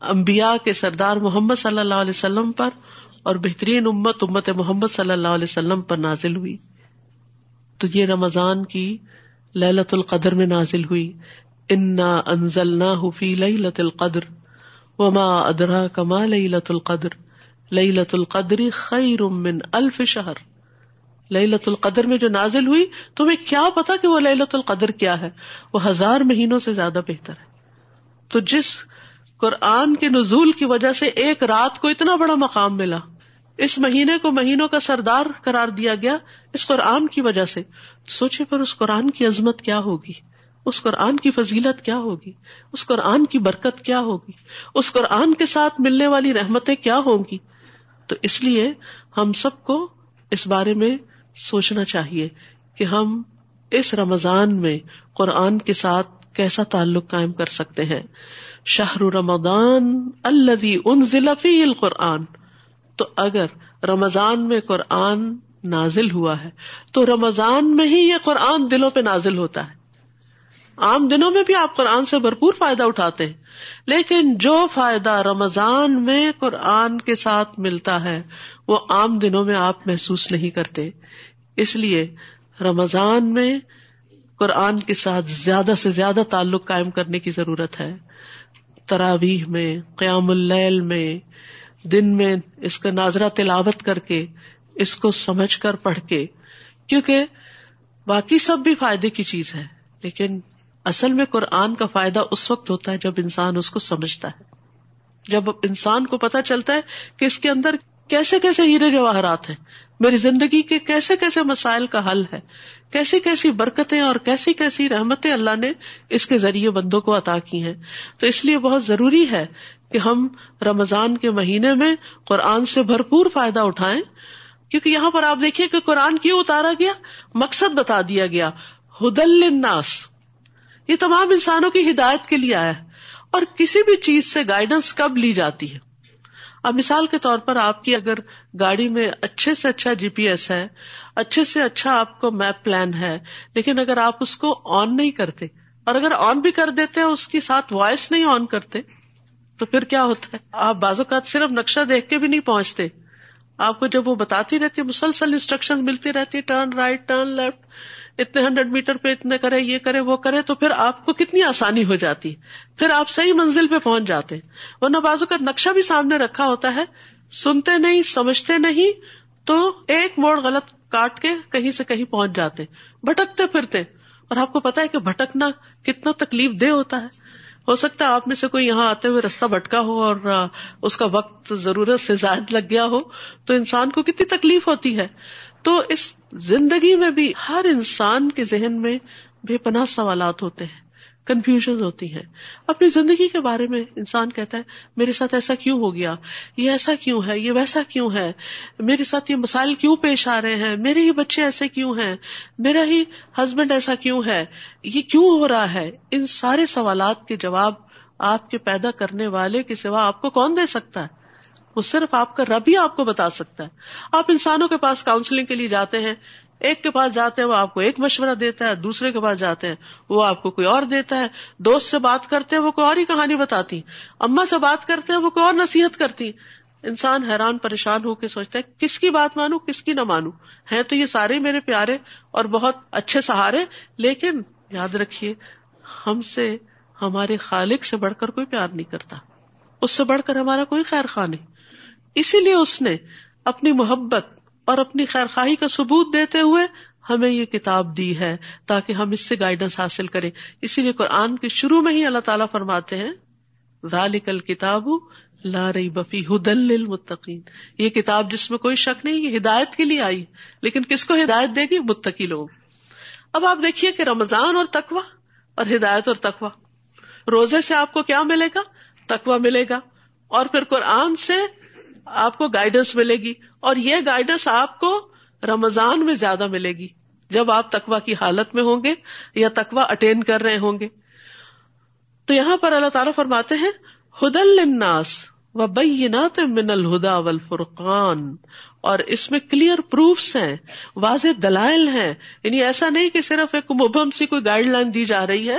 امبیا کے سردار محمد صلی اللہ علیہ وسلم پر اور بہترین امت امت محمد صلی اللہ علیہ وسلم پر نازل ہوئی۔ تو یہ رمضان کی للت القدر میں نازل ہوئی۔ انا انزل نہ فی لت القدر۔ وما ادرا کما لت القدر۔ لئی لت القدری خیر من الف شہر۔ لت القدر میں جو نازل ہوئی، تمہیں کیا پتا کہ وہ لت القدر کیا ہے؟ وہ ہزار مہینوں سے زیادہ بہتر ہے۔ تو جس قرآن کے نزول کی وجہ سے ایک رات کو اتنا بڑا مقام ملا، اس مہینے کو مہینوں کا سردار قرار دیا گیا اس قرآن کی وجہ سے۔ سوچے پر اس قرآن کی عظمت کیا ہوگی؟ اس قرآن کی فضیلت کیا ہوگی؟ اس قرآن کی برکت کیا ہوگی؟ اس قرآن کے ساتھ ملنے والی رحمتیں کیا ہوں گی؟ تو اس لیے ہم سب کو اس بارے میں سوچنا چاہیے کہ ہم اس رمضان میں قرآن کے ساتھ کیسا تعلق قائم کر سکتے ہیں۔ شاہ رمضان الذي انزل ضلعی القرآن۔ تو اگر رمضان میں قرآن نازل ہوا ہے، تو رمضان میں ہی یہ قرآن دلوں پہ نازل ہوتا ہے۔ عام دنوں میں بھی آپ قرآن سے بھرپور فائدہ اٹھاتے ہیں۔ لیکن جو فائدہ رمضان میں قرآن کے ساتھ ملتا ہے، وہ عام دنوں میں آپ محسوس نہیں کرتے۔ اس لیے رمضان میں قرآن کے ساتھ زیادہ سے زیادہ تعلق قائم کرنے کی ضرورت ہے۔ تراویح میں، قیام اللیل میں، دن میں اس کا ناظرہ تلاوت کر کے، اس کو سمجھ کر پڑھ کے، کیونکہ باقی سب بھی فائدے کی چیز ہے۔ لیکن اصل میں قرآن کا فائدہ اس وقت ہوتا ہے جب انسان اس کو سمجھتا ہے۔ جب انسان کو پتا چلتا ہے کہ اس کے اندر کیسے کیسے ہیرے جواہرات ہیں۔ میری زندگی کے کیسے کیسے مسائل کا حل ہے۔ کیسی کیسی برکتیں اور کیسی کیسی رحمتیں اللہ نے اس کے ذریعے بندوں کو عطا کی ہیں۔ تو اس لیے بہت ضروری ہے کہ ہم رمضان کے مہینے میں قرآن سے بھرپور فائدہ اٹھائیں۔ کیونکہ یہاں پر آپ دیکھیے کہ قرآن کیوں اتارا گیا؟ مقصد بتا دیا گیا۔ ہدل الناس یہ تمام انسانوں کی ہدایت کے لیے آیا ہے اور کسی بھی چیز سے گائیڈنس کب لی جاتی ہے؟ اب مثال کے طور پر آپ کی اگر گاڑی میں اچھے سے اچھا جی پی ایس ہے، اچھے سے اچھا آپ کو میپ پلان ہے، لیکن اگر آپ اس کو آن نہیں کرتے، اور اگر آن بھی کر دیتے ہیں، اس کے ساتھ وائس نہیں آن کرتے، تو پھر کیا ہوتا ہے؟ آپ بعض اوقات صرف نقشہ دیکھ کے بھی نہیں پہنچتے۔ آپ کو جب وہ بتاتی رہتی ہے، مسلسل انسٹرکشن ملتی رہتی ہے ٹرن رائٹ ٹرن لیفٹ اتنے ہنڈریڈ میٹر پہ اتنے کرے، یہ کرے، وہ کرے، تو پھر آپ کو کتنی آسانی ہو جاتی۔ پھر آپ صحیح منزل پہ پہنچ جاتے۔ ورنہ بازو کا نقشہ بھی سامنے رکھا ہوتا ہے، سنتے نہیں، سمجھتے نہیں، تو ایک موڑ غلط کاٹ کے کہیں سے کہیں پہنچ جاتے۔ بھٹکتے پھرتے۔ اور آپ کو پتا ہے کہ بھٹکنا کتنا تکلیف دہ ہوتا ہے۔ ہو سکتا ہے آپ میں سے کوئی یہاں آتے ہوئے رستہ بھٹکا ہو اور اس کا وقت ضرورت سے زائد لگ گیا ہو۔ تو انسان کو کتنی تکلیف ہوتی ہے۔ تو اس زندگی میں بھی ہر انسان کے ذہن میں بے پناہ سوالات ہوتے ہیں کنفیوژن ہوتی ہیں۔ اپنی زندگی کے بارے میں انسان کہتا ہے، میرے ساتھ ایسا کیوں ہو گیا؟ یہ ایسا کیوں ہے؟ یہ ویسا کیوں ہے؟ میرے ساتھ یہ مسائل کیوں پیش آ رہے ہیں؟ میرے ہی بچے ایسے کیوں ہیں؟ میرا ہی ہسبینڈ ایسا کیوں ہے؟ یہ کیوں ہو رہا ہے؟ ان سارے سوالات کے جواب آپ کے پیدا کرنے والے کے سوا آپ کو کون دے سکتا ہے؟ وہ صرف آپ کا رب ہی آپ کو بتا سکتا ہے۔ آپ انسانوں کے پاس کاؤنسلنگ کے لیے جاتے ہیں۔ ایک کے پاس جاتے ہیں، وہ آپ کو ایک مشورہ دیتا ہے، دوسرے کے پاس جاتے ہیں، وہ آپ کو کوئی اور دیتا ہے۔ دوست سے بات کرتے ہیں، وہ کوئی اور ہی کہانی بتاتی۔ اما سے بات کرتے ہیں، وہ کوئی اور نصیحت کرتی۔ انسان حیران پریشان ہو کے سوچتا ہے، کس کی بات مانو کس کی نہ مانو ہے تو یہ سارے میرے پیارے اور بہت اچھے سہارے، لیکن یاد رکھیے، ہم سے، ہمارے خالق سے بڑھ کر کوئی پیار نہیں کرتا۔ اس سے بڑھ کر ہمارا کوئی خیر خواہ نہیں۔ اسی لیے اس نے اپنی محبت اور اپنی خیر خواہی کا ثبوت دیتے ہوئے ہمیں یہ کتاب دی ہے تاکہ ہم اس سے گائیڈنس حاصل کریں۔ اسی لیے قرآن کے شروع میں ہی اللہ تعالیٰ فرماتے ہیں ذالک کتاب لا رہی بفی ہدل المتقین یہ کتاب جس میں کوئی شک نہیں، یہ ہدایت کے لیے آئی، لیکن کس کو ہدایت دے گی؟ متقی لوگ اب آپ دیکھیے کہ رمضان اور تقوا اور ہدایت اور تقوا روزے سے آپ کو کیا ملے گا؟ تقوا ملے گا۔ اور پھر قرآن سے آپ کو گائیڈنس ملے گی اور یہ گائیڈنس آپ کو رمضان میں زیادہ ملے گی۔ جب آپ تکوا کی حالت میں ہوں گے یا تکوا اٹینڈ کر رہے ہوں گے۔ تو یہاں پر اللہ تعالیٰ فرماتے ہیں، ہدل الناس و بینات من الہدا والفرقان اور اس میں کلیئر پروفس ہیں، واضح دلائل ہیں۔ یعنی ایسا نہیں کہ صرف ایک مبہم سی کوئی گائیڈ لائن دی جا رہی ہے،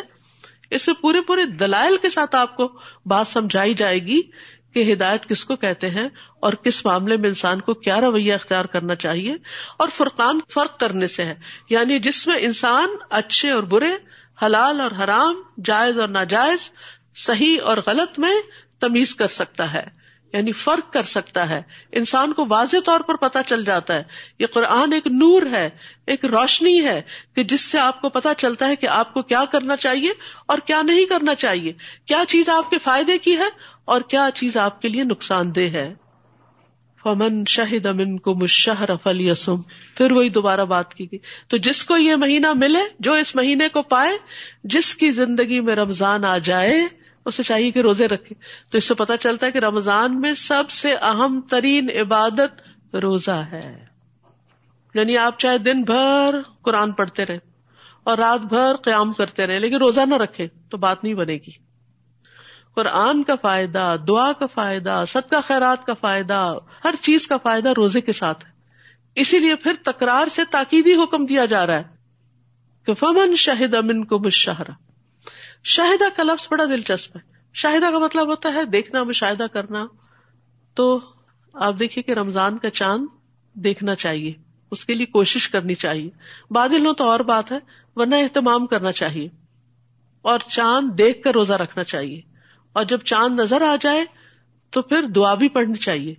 اس سے پورے پورے دلائل کے ساتھ آپ کو بات سمجھائی جائے گی۔ کہ ہدایت کس کو کہتے ہیں اور کس معاملے میں انسان کو کیا رویہ اختیار کرنا چاہیے اور فرقان فرق کرنے سے ہے۔ یعنی جس میں انسان اچھے اور برے، حلال اور حرام، جائز اور ناجائز، صحیح اور غلط میں تمیز کر سکتا ہے۔ یعنی فرق کر سکتا ہے۔ انسان کو واضح طور پر پتا چل جاتا ہے یہ قرآن ایک نور ہے، ایک روشنی ہے کہ جس سے آپ کو پتا چلتا ہے کہ آپ کو کیا کرنا چاہیے اور کیا نہیں کرنا چاہیے۔ کیا چیز آپ کے فائدے کی ہے اور کیا چیز آپ کے لیے نقصان دہ ہے۔ فمن شاہد امن کو مشہر افل یسم پھر وہی دوبارہ بات کی گئی۔ تو جس کو یہ مہینہ ملے، جو اس مہینے کو پائے، جس کی زندگی میں رمضان آ جائے اسے چاہیے کہ روزے رکھے۔ تو اس سے پتا چلتا ہے کہ رمضان میں سب سے اہم ترین عبادت روزہ ہے۔ یعنی آپ چاہے دن بھر قرآن پڑھتے رہے اور رات بھر قیام کرتے رہے لیکن روزہ نہ رکھے تو بات نہیں بنے گی۔ قرآن کا فائدہ، دعا کا فائدہ سد کا خیرات کا فائدہ، ہر چیز کا فائدہ روزے کے ساتھ ہے۔ اسی لیے پھر تکرار سے تاکیدی حکم دیا جا رہا ہے کہ فمن شاہد امن کو مشاہرہ شاہدہ کا لفظ بڑا دلچسپ ہے۔ شاہدہ کا مطلب ہوتا ہے دیکھنا مشاہدہ کرنا۔ تو آپ دیکھیے کہ رمضان کا چاند دیکھنا چاہیے، اس کے لیے کوشش کرنی چاہیے۔ بادل ہو تو اور بات ہے، ورنہ اہتمام کرنا چاہیے۔ اور چاند دیکھ کر روزہ رکھنا چاہیے۔ اور جب چاند نظر آ جائے تو پھر دعا بھی پڑھنی چاہیے۔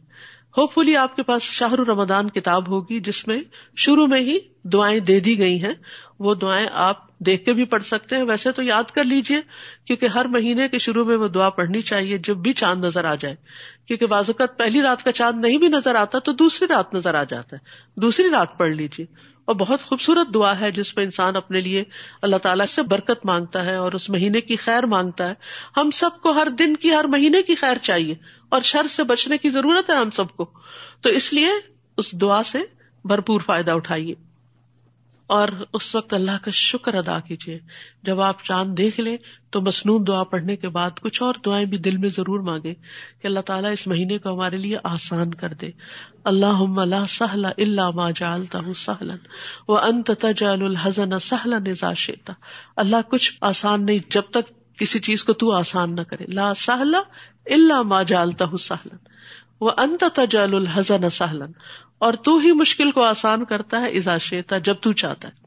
ہوپ فلی آپ کے پاس شاہ رمضان کتاب ہوگی، جس میں شروع میں ہی دعائیں دے دی گئی ہیں۔ وہ دعائیں آپ دیکھ کے بھی پڑھ سکتے ہیں۔ ویسے تو یاد کر لیجیے کیونکہ ہر مہینے کے شروع میں وہ دعا پڑھنی چاہیے جب بھی چاند نظر آ جائے۔ کیونکہ بازوقت پہلی رات کا چاند نہیں بھی نظر آتا تو دوسری رات نظر آ جاتا ہے۔ دوسری رات پڑھ لیجیے اور بہت خوبصورت دعا ہے جس میں انسان اپنے لیے اللہ تعالیٰ سے برکت مانگتا ہے اور اس مہینے کی خیر مانگتا ہے۔ ہم سب کو ہر دن کی، ہر مہینے کی خیر چاہیے اور شر سے بچنے کی ضرورت ہے ہم سب کو۔ تو اس لیے اس دعا سے بھرپور فائدہ اٹھائیے۔ اور اس وقت اللہ کا شکر ادا کیجیے۔ جب آپ چاند دیکھ لیں تو مصنون دعا پڑھنے کے بعد کچھ اور دعائیں بھی دل میں ضرور مانگے کہ اللہ تعالیٰ اس مہینے کو ہمارے لیے آسان کر دے۔ اللہ اللہ سہلا اللہ ما جالتا ہوں سہلن وہ انت تجال الحزن سہلا نظاشیتا اللہ کچھ آسان نہیں، جب تک کسی چیز کو تو آسان نہ کرے۔ لا سہلا اللہ ما جالتا ہوں سہلن وہ انت تجال الحزن سہلن اور تو ہی مشکل کو آسان کرتا ہے ازاشیتا جب تو چاہتا ہے۔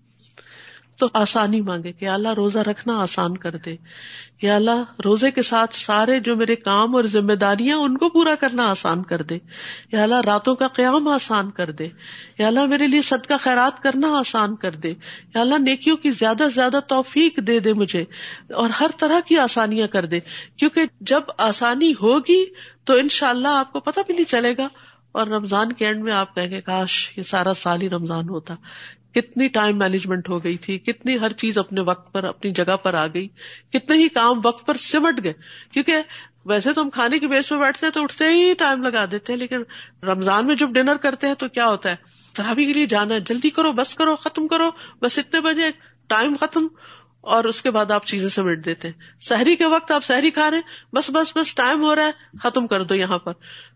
تو آسانی مانگے کہ اللہ روزہ رکھنا آسان کر دے، یا اللہ روزے کے ساتھ سارے جو میرے کام اور ذمہ داریاں ان کو پورا کرنا آسان کر دے، یا اللہ راتوں کا قیام آسان کر دے، یا اللہ میرے لیے صدقہ خیرات کرنا آسان کر دے، یا اللہ نیکیوں کی زیادہ سے زیادہ توفیق دے دے مجھے اور ہر طرح کی آسانیاں کر دے۔ کیونکہ جب آسانی ہوگی تو ان شاء اللہ آپ کو پتہ بھی نہیں چلے گا۔ اور رمضان کے اینڈ میں آپ کہ کاش یہ سارا سال ہی رمضان ہوتا۔ کتنی ٹائم مینجمنٹ ہو گئی تھی، کتنی ہر چیز اپنے وقت پر، اپنی جگہ پر آ گئی، کتنے ہی کام وقت پر سمٹ گئے۔ کیونکہ ویسے تو ہم کھانے کی بیس پہ بیٹھتے ہیں تو اٹھتے ہی ٹائم لگا دیتے ہیں، لیکن رمضان میں جب ڈنر کرتے ہیں تو کیا ہوتا ہے؟ ترابی کے لیے جانا ہے، جلدی کرو، بس کرو، ختم کرو، بس اتنے بجے ٹائم ختم۔ اور اس کے بعد آپ چیزیں سمیٹ دیتے ہیں۔ سحری کے وقت آپ سحری کھا رہے ہیں۔ بس بس بس، ٹائم ہو رہا ہے، ختم کر دو یہاں پر۔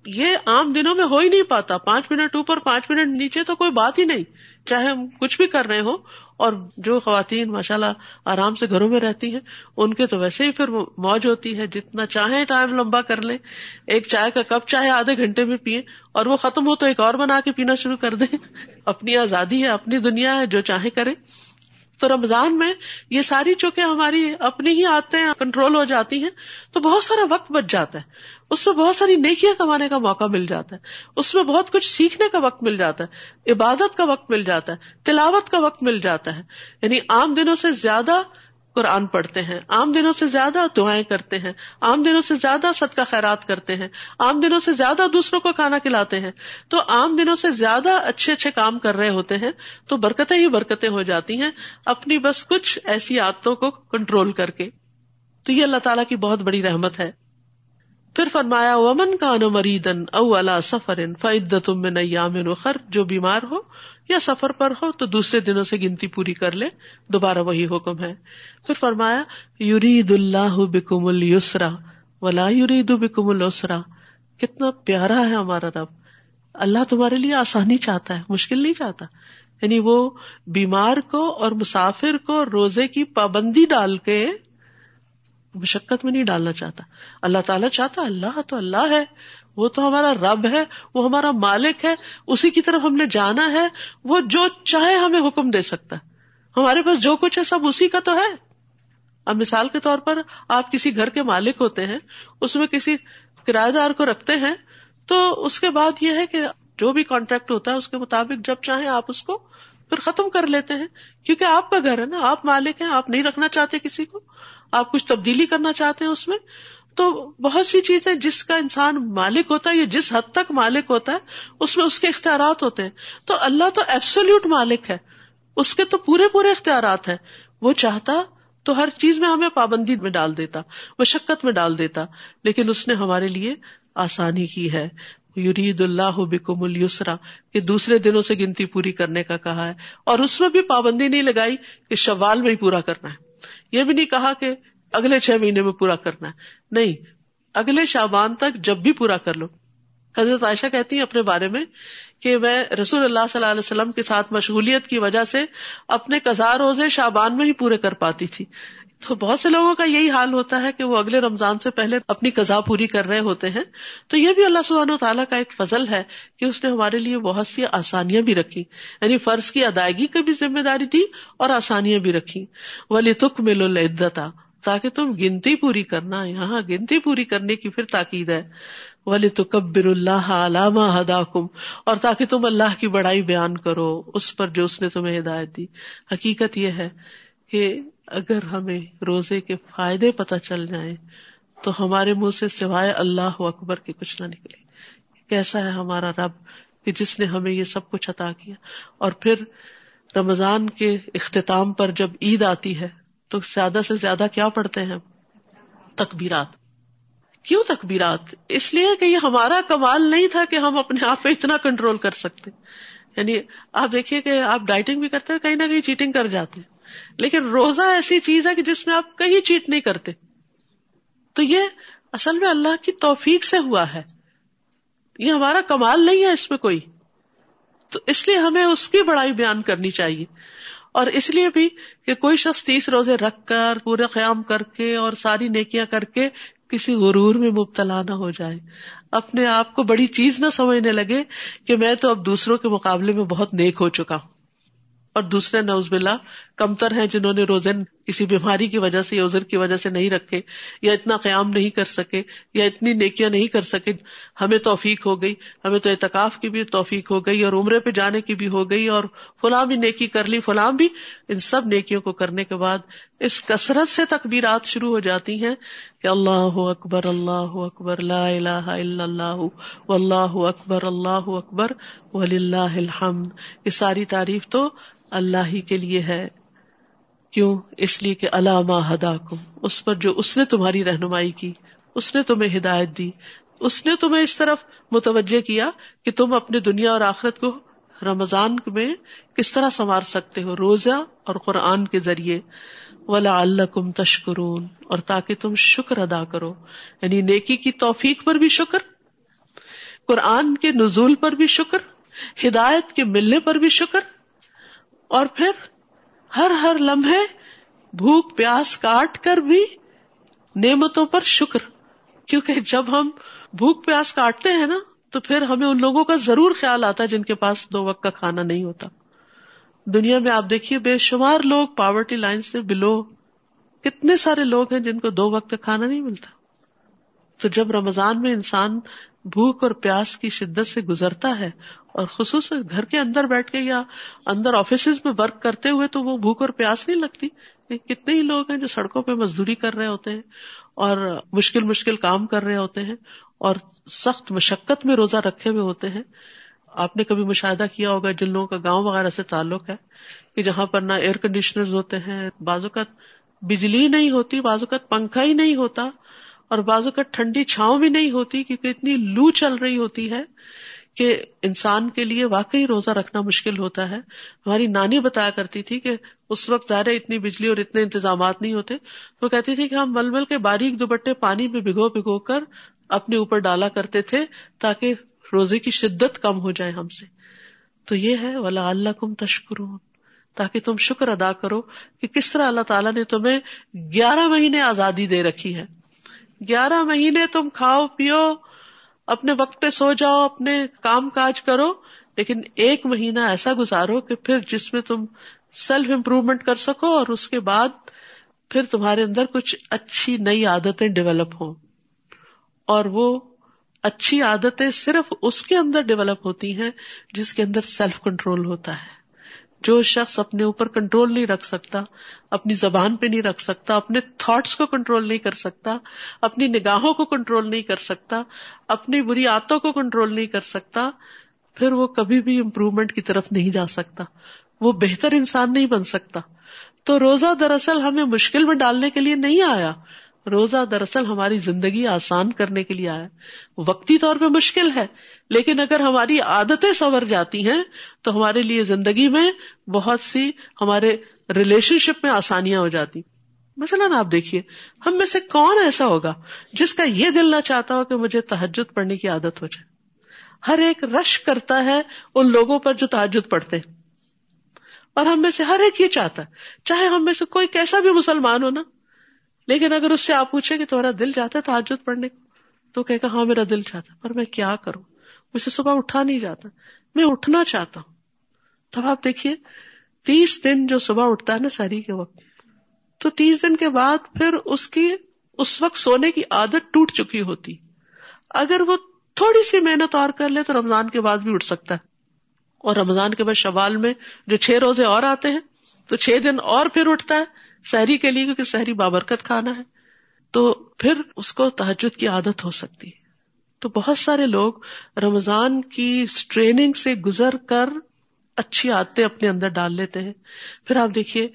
یہ عام دنوں میں ہو ہی نہیں پاتا۔ پانچ منٹ اوپر، پانچ منٹ نیچے تو کوئی بات ہی نہیں۔ چاہے ہم کچھ بھی کر رہے ہو اور جو خواتین ماشاء اللہ آرام سے گھروں میں رہتی ہیں، ان کے تو ویسے ہی پھر موج ہوتی ہے۔ جتنا چاہے ٹائم لمبا کر لیں۔ ایک چائے کا کپ چاہے آدھے گھنٹے میں پیئے اور وہ ختم ہو تو ایک اور بنا کے پینا شروع کر دیں۔ اپنی آزادی ہے، اپنی دنیا ہے، جو چاہے کرے تو رمضان میں یہ ساری چونکہ ہماری اپنی ہی آتے ہیں کنٹرول ہو جاتی ہیں، تو بہت سارا وقت بچ جاتا ہے۔ اس میں بہت ساری نیکیاں کمانے کا موقع مل جاتا ہے۔ اس میں بہت کچھ سیکھنے کا وقت مل جاتا ہے، عبادت کا وقت مل جاتا ہے، تلاوت کا وقت مل جاتا ہے۔ یعنی عام دنوں سے زیادہ قرآن پڑھتے ہیں۔ عام دنوں سے زیادہ دعائیں کرتے ہیں۔ عام دنوں سے زیادہ صدقہ خیرات کرتے ہیں۔ عام دنوں سے زیادہ دوسروں کو کھانا کھلاتے ہیں۔ تو عام دنوں سے زیادہ اچھے اچھے کام کر رہے ہوتے ہیں تو برکتیں ہی برکتیں ہو جاتی ہیں اپنی بس کچھ ایسی عادتوں کو کنٹرول کر کے۔ تو یہ اللہ تعالیٰ کی بہت بڑی رحمت ہے۔ پھر فرمایا، ومن کا نو مریدن او اللہ سفر فعد تم میں نئی خر جو بیمار ہو یا سفر پر ہو تو دوسرے دنوں سے گنتی پوری کر لے، دوبارہ وہی حکم ہے۔ پھر فرمایا یورید اللہ بکم السرا ولا یورید بکم السرا کتنا پیارا ہے ہمارا رب۔ اللہ تمہارے لیے آسانی چاہتا ہے، مشکل نہیں چاہتا۔ یعنی وہ بیمار کو اور مسافر کو روزے کی پابندی ڈال کے مشقت میں نہیں ڈالنا چاہتا۔ اللہ تعالیٰ چاہتا اللہ تو اللہ ہے، وہ تو ہمارا رب ہے، وہ ہمارا مالک ہے، اسی کی طرف ہم نے جانا ہے، وہ جو چاہے ہمیں حکم دے سکتا ہے۔ ہمارے پاس جو کچھ ہے، سب اسی کا تو ہے۔ اب مثال کے طور پر آپ کسی گھر کے مالک ہوتے ہیں، اس میں کسی کرایہ دار کو رکھتے ہیں، تو اس کے بعد یہ ہے کہ جو بھی کانٹریکٹ ہوتا ہے، اس کے مطابق جب چاہیں آپ اس کو پھر ختم کر لیتے ہیں۔ کیونکہ آپ کا گھر ہے نا، آپ مالک ہیں، آپ نہیں رکھنا چاہتے کسی کو۔ آپ کچھ تبدیلی کرنا چاہتے ہیں اس میں، تو بہت سی چیزیں جس کا انسان مالک ہوتا ہے یا جس حد تک مالک ہوتا ہے، اس میں اس کے اختیارات ہوتے ہیں۔ تو اللہ تو ایبسولوٹ مالک ہے۔ اس کے تو پورے پورے اختیارات ہیں۔ وہ چاہتا تو ہر چیز میں ہمیں پابندی میں ڈال دیتا، مشقت میں ڈال دیتا، لیکن اس نے ہمارے لیے آسانی کی ہے۔ یورید اللہ بکم السرا کہ دوسرے دنوں سے گنتی پوری کرنے کا کہا ہے۔ اور اس میں بھی پابندی نہیں لگائی کہ شوال میں ہی پورا کرنا ہے۔ یہ بھی نہیں کہا کہ اگلے چھ مہینے میں پورا کرنا ہے۔ نہیں، اگلے شابان تک جب بھی پورا کر لو۔ حضرت عائشہ کہتی ہیں اپنے بارے میں کہ میں رسول اللہ صلی اللہ علیہ وسلم کے ساتھ مشغولیت کی وجہ سے اپنے کزار روزے شابان میں ہی پورے کر پاتی تھی۔ تو بہت سے لوگوں کا یہی حال ہوتا ہے کہ وہ اگلے رمضان سے پہلے اپنی قزا پوری کر رہے ہوتے ہیں۔ تو یہ بھی اللہ سبحانہ و تعالیٰ کا ایک فضل ہے کہ اس نے ہمارے لیے بہت سی آسانیاں بھی رکھی یعنی فرض کی ادائیگی کی بھی ذمہ داری دی اور آسانیاں بھی رکھی ولی تک ملو لدتا تاکہ تم گنتی پوری کرنا، یہاں گنتی پوری کرنے کی پھر تاکید ہے۔ ولی تو کبر اللہ علامہ ہدا کم اور تاکہ تم اللہ کی بڑائی بیان کرو، اس پر جو اس نے تمہیں ہدایت دی۔ حقیقت یہ ہے کہ اگر ہمیں روزے کے فائدے پتہ چل جائیں تو ہمارے منہ سے سوائے اللہ اکبر کے کچھ نہ نکلے۔ کیسا ہے ہمارا رب کہ جس نے ہمیں یہ سب کچھ عطا کیا؟ اور پھر رمضان کے اختتام پر جب عید آتی ہے تو زیادہ سے زیادہ کیا پڑھتے ہیں تکبیرات۔ کیوں تکبیرات؟ اس لیے کہ یہ ہمارا کمال نہیں تھا کہ ہم اپنے آپ پہ اتنا کنٹرول کر سکتے۔ یعنی آپ دیکھیے کہ آپ ڈائٹنگ بھی کرتے ہیں، کہیں نہ کہیں چیٹنگ کر جاتے ہیں۔ لیکن روزہ ایسی چیز ہے کہ جس میں آپ کہیں چیٹ نہیں کرتے۔ تو یہ اصل میں اللہ کی توفیق سے ہوا ہے۔ یہ ہمارا کمال نہیں ہے اس میں کوئی۔ تو اس لیے ہمیں اس کی بڑائی بیان کرنی چاہیے۔ اور اس لیے بھی کہ کوئی شخص تیس روزے رکھ کر پورے قیام کر کے اور ساری نیکیاں کر کے کسی غرور میں مبتلا نہ ہو جائے۔ اپنے آپ کو بڑی چیز نہ سمجھنے لگے کہ میں تو اب دوسروں کے مقابلے میں بہت نیک ہو چکا ہوں۔ اور دوسرے نوز بلا کمتر ہیں جنہوں نے روزے کسی بیماری کی وجہ سے یا عذر کی وجہ سے نہیں رکھے یا اتنا قیام نہیں کر سکے یا اتنی نیکیاں نہیں کر سکے، ہمیں توفیق ہو گئی، ہمیں تو اعتکاف کی بھی توفیق ہو گئی اور عمرے پہ جانے کی بھی ہو گئی اور فلاں بھی نیکی کر لی، فلاں بھی ان سب نیکیوں کو کرنے کے بعد اس کثرت سے تکبیرات شروع ہو جاتی ہیں کہ اللہ اکبر اللہ اکبر، لا الہ الا اللہ، واللہ اکبر، اللہ اکبر، وللہ الحمد۔ یہ ساری تعریف تو اللہ ہی کے لیے ہے۔ کیوں؟ اس لیے کہ علامہ ہدا کو اس پر جو اس نے تمہاری رہنمائی کی، اس نے تمہیں ہدایت دی، اس نے تمہیں اس طرف متوجہ کیا کہ تم اپنے دنیا اور آخرت کو رمضان میں کس طرح سنوار سکتے ہو، روزہ اور قرآن کے ذریعے۔ ولا اللہ کم تشکرون، اور تاکہ تم شکر ادا کرو۔ یعنی نیکی کی توفیق پر بھی شکر، قرآن کے نزول پر بھی شکر، ہدایت کے ملنے پر بھی شکر، اور پھر ہر ہر لمحے بھوک پیاس کاٹ کر بھی نعمتوں پر شکر۔ کیونکہ جب ہم بھوک پیاس کاٹتے ہیں نا، تو پھر ہمیں ان لوگوں کا ضرور خیال آتا ہے جن کے پاس دو وقت کا کھانا نہیں ہوتا۔ دنیا میں آپ دیکھیے، بے شمار لوگ پاورٹی لائن سے بلو کتنے سارے لوگ ہیں جن کو دو وقت کا کھانا نہیں ملتا۔ تو جب رمضان میں انسان بھوک اور پیاس کی شدت سے گزرتا ہے اور خصوصاً گھر کے اندر بیٹھ کے یا اندر آفیسز میں ورک کرتے ہوئے تو وہ بھوک اور پیاس نہیں لگتی۔ کتنے ہی لوگ ہیں جو سڑکوں پہ مزدوری کر رہے ہوتے ہیں اور مشکل مشکل کام کر رہے ہوتے ہیں اور سخت مشقت میں روزہ رکھے ہوئے ہوتے ہیں۔ آپ نے کبھی مشاہدہ کیا ہوگا جن لوگوں کا گاؤں وغیرہ سے تعلق ہے کہ جہاں پر نہ ایئر کنڈیشنر ہوتے ہیں، بعض اوقات بجلی نہیں ہوتی، بعض اوقات پنکھا ہی نہیں ہوتا۔ اور بعض اوقات ٹھنڈی چھاؤں بھی نہیں ہوتی کیونکہ اتنی لو چل رہی ہوتی ہے کہ انسان کے لیے واقعی روزہ رکھنا مشکل ہوتا ہے۔ ہماری نانی بتایا کرتی تھی کہ اس وقت زیادہ اتنی بجلی اور اتنے انتظامات نہیں ہوتے۔ تو کہتی تھی کہ ہم مل مل کے باریک دوپٹے پانی میں بھگو بھگو کر اپنے اوپر ڈالا کرتے تھے تاکہ روزے کی شدت کم ہو جائے ہم سے۔ تو یہ ہے ولا اللہ کم تشکر تاکہ تم شکر ادا کرو کہ کس طرح اللہ تعالیٰ نے تمہیں گیارہ مہینے آزادی دے رکھی ہے۔ گیارہ مہینے تم کھاؤ پیو، اپنے وقت پہ سو جاؤ، اپنے کام کاج کرو، لیکن ایک مہینہ ایسا گزارو کہ پھر جس میں تم سیلف امپروومنٹ کر سکو اور اس کے بعد پھر تمہارے اندر کچھ اچھی نئی عادتیں ڈیولپ ہوں۔ اور وہ اچھی عادتیں صرف اس کے اندر ڈیولپ ہوتی ہیں جس کے اندر سیلف کنٹرول ہوتا ہے۔ جو شخص اپنے اوپر کنٹرول نہیں رکھ سکتا، اپنی زبان پہ نہیں رکھ سکتا، اپنے تھاٹس کو کنٹرول نہیں کر سکتا، اپنی نگاہوں کو کنٹرول نہیں کر سکتا، اپنی بری آتوں کو کنٹرول نہیں کر سکتا، پھر وہ کبھی بھی امپروومنٹ کی طرف نہیں جا سکتا۔ وہ بہتر انسان نہیں بن سکتا۔ تو روزہ دراصل ہمیں مشکل میں ڈالنے کے لیے نہیں آیا۔ روزہ دراصل ہماری زندگی آسان کرنے کے لیے آیا وقتی طور پہ مشکل ہے، لیکن اگر ہماری عادتیں سنور جاتی ہیں تو ہمارے لیے زندگی میں بہت سی ہمارے ریلیشن شپ میں آسانیاں ہو جاتی۔ مثلاً آپ دیکھیے، ہم میں سے کون ایسا ہوگا جس کا یہ دل نہ چاہتا ہو کہ مجھے تحجد پڑھنے کی عادت ہو جائے۔ ہر ایک رش کرتا ہے ان لوگوں پر جو تحجد پڑھتے ہیں۔ اور ہم میں سے ہر ایک یہ چاہتا ہے، چاہے ہم میں سے کوئی کیسا بھی مسلمان ہو نا لیکن اگر اس سے آپ پوچھیں کہ تمہارا دل چاہتا ہے تحجد پڑھنے کو، تو کہ ہاں میرا دل چاہتا پر میں کیا کروں؟ مجھے صبح اٹھا نہیں جاتا۔ میں اٹھنا چاہتا ہوں۔ تب آپ دیکھیے، تیس دن جو صبح اٹھتا ہے نا سہری کے وقت، تو تیس دن کے بعد پھر اس کی، اس وقت سونے کی عادت ٹوٹ چکی ہوتی۔ اگر وہ تھوڑی سی محنت اور کر لے تو رمضان کے بعد بھی اٹھ سکتا ہے۔ اور رمضان کے بعد شوال میں جو چھ روزے اور آتے ہیں، تو چھ دن اور پھر اٹھتا ہے۔ سحری کے لیے کیونکہ سحری بابرکت کھانا ہے، تو پھر اس کو تحجد کی عادت ہو سکتی۔ ہے تو بہت سارے لوگ رمضان کی ٹریننگ سے گزر کر اچھی عادتیں اپنے اندر ڈال لیتے ہیں۔ پھر آپ دیکھیے،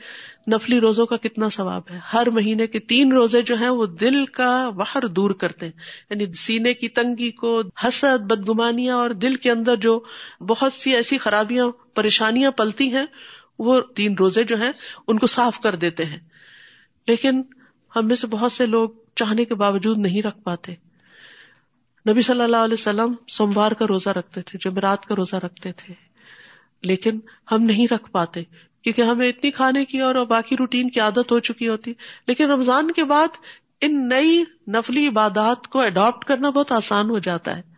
نفلی روزوں کا کتنا ثواب ہے۔ ہر مہینے کے تین روزے جو ہیں وہ دل کا باہر دور کرتے ہیں۔ یعنی سینے کی تنگی کو، حسد، بدگمانیاں اور دل کے اندر جو بہت سی ایسی خرابیاں، پریشانیاں پلتی ہیں وہ تین روزے جو ہیں، ان کو صاف کر دیتے ہیں۔ لیکن ہم میں سے بہت سے لوگ چاہنے کے باوجود نہیں رکھ پاتے۔ نبی صلی اللہ علیہ وسلم سوموار کا روزہ رکھتے تھے، جمعرات کا روزہ رکھتے تھے۔ لیکن ہم نہیں رکھ پاتے، کیونکہ ہمیں اتنی کھانے کی اور باقی روٹین کی عادت ہو چکی ہوتی۔ لیکن رمضان کے بعد ان نئی نفلی عبادات کو اڈاپٹ کرنا بہت آسان ہو جاتا ہے۔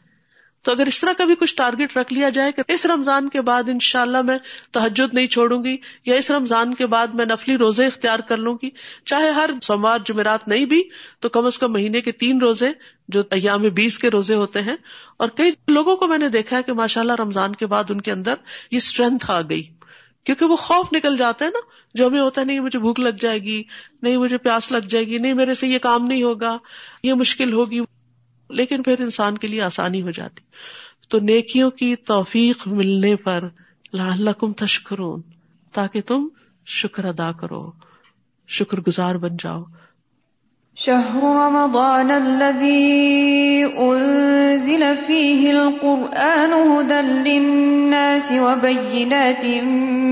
تو اگر اس طرح کا بھی کچھ ٹارگیٹ رکھ لیا جائے کہ اس رمضان کے بعد ان شاء اللہ میں تحجد نہیں چھوڑوں گی یا اس رمضان کے بعد میں نفلی روزے اختیار کر لوں گی، چاہے ہر سوموار جمعرات نہیں بھی، تو کم از کم مہینے کے تین روزے جو ایام بیس کے روزے ہوتے ہیں۔ اور کئی لوگوں کو میں نے دیکھا ہے کہ ماشاء اللہ رمضان کے بعد ان کے اندر یہ اسٹرینتھ آ گئی۔ کیونکہ وہ خوف نکل جاتا ہے نا، جو ہمیں ہوتا ہے، نہیں مجھے بھوک لگ جائے گی، نہیں مجھے پیاس لگ جائے گی، نہیں میرے سے یہ کام نہیں ہوگا، یہ مشکل ہوگی۔ لیکن پھر انسان کے لیے آسانی ہو جاتی۔ تو نیکیوں کی توفیق ملنے پر لال کم تشکرون، تاکہ تم شکر ادا کرو شکر گزار بن جاؤ۔ شهر رمضان الذي أنزل فيه القرآن هدى للناس وبينات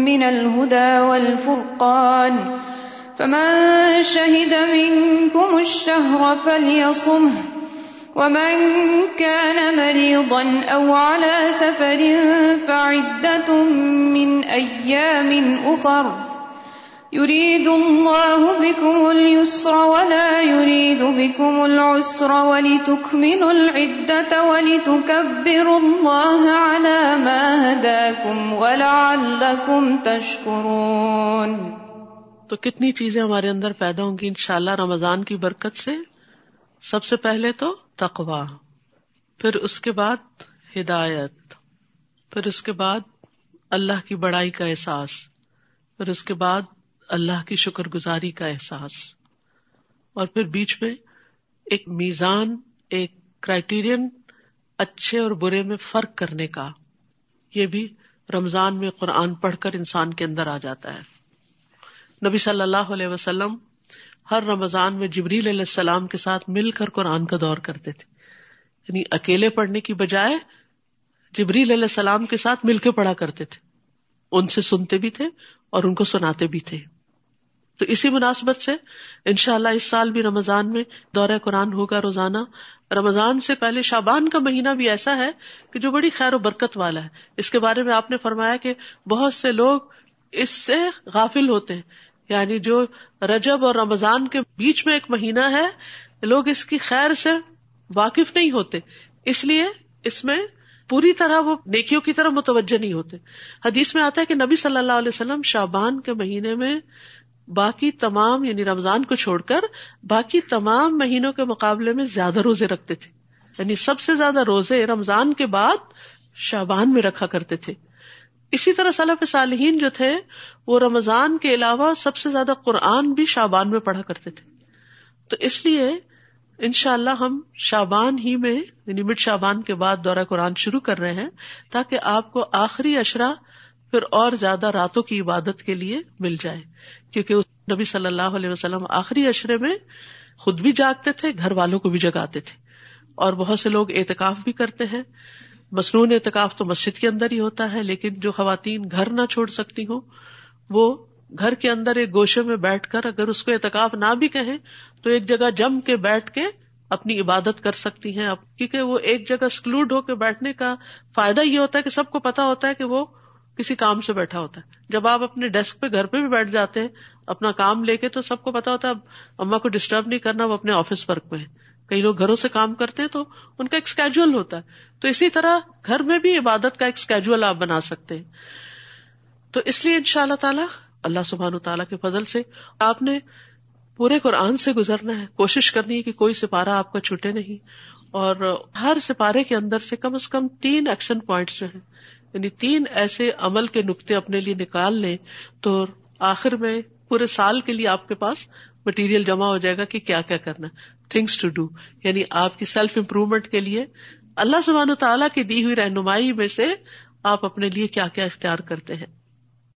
من الهدى والفرقان۔ فمن شهد منكم الشهر فليصمه۔ ومن كان مريضا أو على سفر فعدة من أيام أخر يريد الله بكم اليسر ولا يريد بكم العسر ولتكملوا العدة ولتكبروا الله على ما هداكم ولعلكم تشكرون تو کتنی چیزیں ہمارے اندر پیدا ہوں گی انشاءاللہ رمضان کی برکت سے؟ سب سے پہلے تو تقوا پھر اس کے بعد ہدایت، پھر اس کے بعد اللہ کی بڑائی کا احساس، پھر اس کے بعد اللہ کی شکر گزاری کا احساس، اور پھر بیچ میں ایک میزان، ایک کرائٹیرین اچھے اور برے میں فرق کرنے کا، یہ بھی رمضان میں قرآن پڑھ کر انسان کے اندر آ جاتا ہے۔ نبی صلی اللہ علیہ وسلم ہر رمضان میں جبریل علیہ السلام کے ساتھ مل کر قرآن کا دور کرتے تھے۔ یعنی اکیلے پڑھنے کی بجائے جبریل علیہ السلام کے ساتھ مل کے پڑھا کرتے تھے۔ ان سے سنتے بھی تھے اور ان کو سناتے بھی تھے۔ تو اسی مناسبت سے ان شاء اللہ اس سال بھی رمضان میں دورہ قرآن ہوگا روزانہ۔ رمضان سے پہلے شابان کا مہینہ بھی ایسا ہے کہ جو بڑی خیر و برکت والا ہے۔ اس کے بارے میں آپ نے فرمایا کہ بہت سے لوگ اس سے غافل ہوتے ہیں۔ یعنی جو رجب اور رمضان کے بیچ میں ایک مہینہ ہے، لوگ اس کی خیر سے واقف نہیں ہوتے۔ اس لیے اس میں پوری طرح وہ نیکیوں کی طرح متوجہ نہیں ہوتے۔ حدیث میں آتا ہے کہ نبی صلی اللہ علیہ وسلم شابان کے مہینے میں باقی تمام یعنی رمضان کو چھوڑ کر باقی تمام مہینوں کے مقابلے میں زیادہ روزے رکھتے تھے۔ یعنی سب سے زیادہ روزے رمضان کے بعد شابان میں رکھا کرتے تھے۔ اسی طرح صلاح صالحین جو تھے، وہ رمضان کے علاوہ سب سے زیادہ قرآن بھی شابان میں پڑھا کرتے تھے۔ تو اس لیے ان شاء اللہ ہم شابان ہی میں یعنی مٹ شابان کے بعد دورہ قرآن شروع کر رہے ہیں، تاکہ آپ کو آخری اشرا پھر اور زیادہ راتوں کی عبادت کے لیے مل جائے۔ کیونکہ نبی صلی اللہ علیہ وسلم آخری اشرے میں خود بھی جاگتے تھے، گھر والوں کو بھی جگاتے تھے۔ اور بہت سے لوگ اعتکاف بھی کرتے ہیں۔ مصنون اعتکاف تو مسجد کے اندر ہی ہوتا ہے، لیکن جو خواتین گھر نہ چھوڑ سکتی ہوں، وہ گھر کے اندر ایک گوشے میں بیٹھ کر اگر اس کو اعتکاف نہ بھی کہیں، تو ایک جگہ جم کے بیٹھ کے اپنی عبادت کر سکتی ہیں۔ کیونکہ وہ ایک جگہ اسکلوڈ ہو کے بیٹھنے کا فائدہ یہ ہوتا ہے کہ سب کو پتا ہوتا ہے کہ وہ کسی کام سے بیٹھا ہوتا ہے۔ جب آپ اپنے ڈیسک پہ گھر پہ بھی بیٹھ جاتے ہیں، اپنا کام لے کے تو سب کو پتا ہوتا ہے اما کو ڈسٹرب نہیں کرنا، وہ اپنے آفس ورک میں ہے کئی لوگ گھروں سے کام کرتے ہیں تو ان کا ایک اسکیجل ہوتا ہے۔ تو اسی طرح گھر میں بھی عبادت کا ایک اسکیجل آپ بنا سکتے ہیں۔ تو اس لیے ان شاء اللہ تعالیٰ اللہ سبحان تعالیٰ کے فضل سے آپ نے پورے قرآن سے گزرنا ہے۔ کوشش کرنی ہے کہ کوئی سپارہ آپ کا چھوٹے نہیں۔ اور ہر سپارے کے اندر سے کم از کم تین ایکشن پوائنٹس جو ہیں یعنی تین ایسے عمل کے نقطے اپنے لیے نکال لیں تو آخر میں پورے سال کے لیے آپ کے پاس مٹیریل جمع ہو جائے گا کہ کیا کیا کرنا تھنگس ٹو ڈو یعنی آپ کی سیلف امپروومنٹ کے لیے اللہ سبحانہ تعالیٰ کی دی ہوئی رہنمائی میں سے آپ اپنے لیے کیا کیا اختیار کرتے ہیں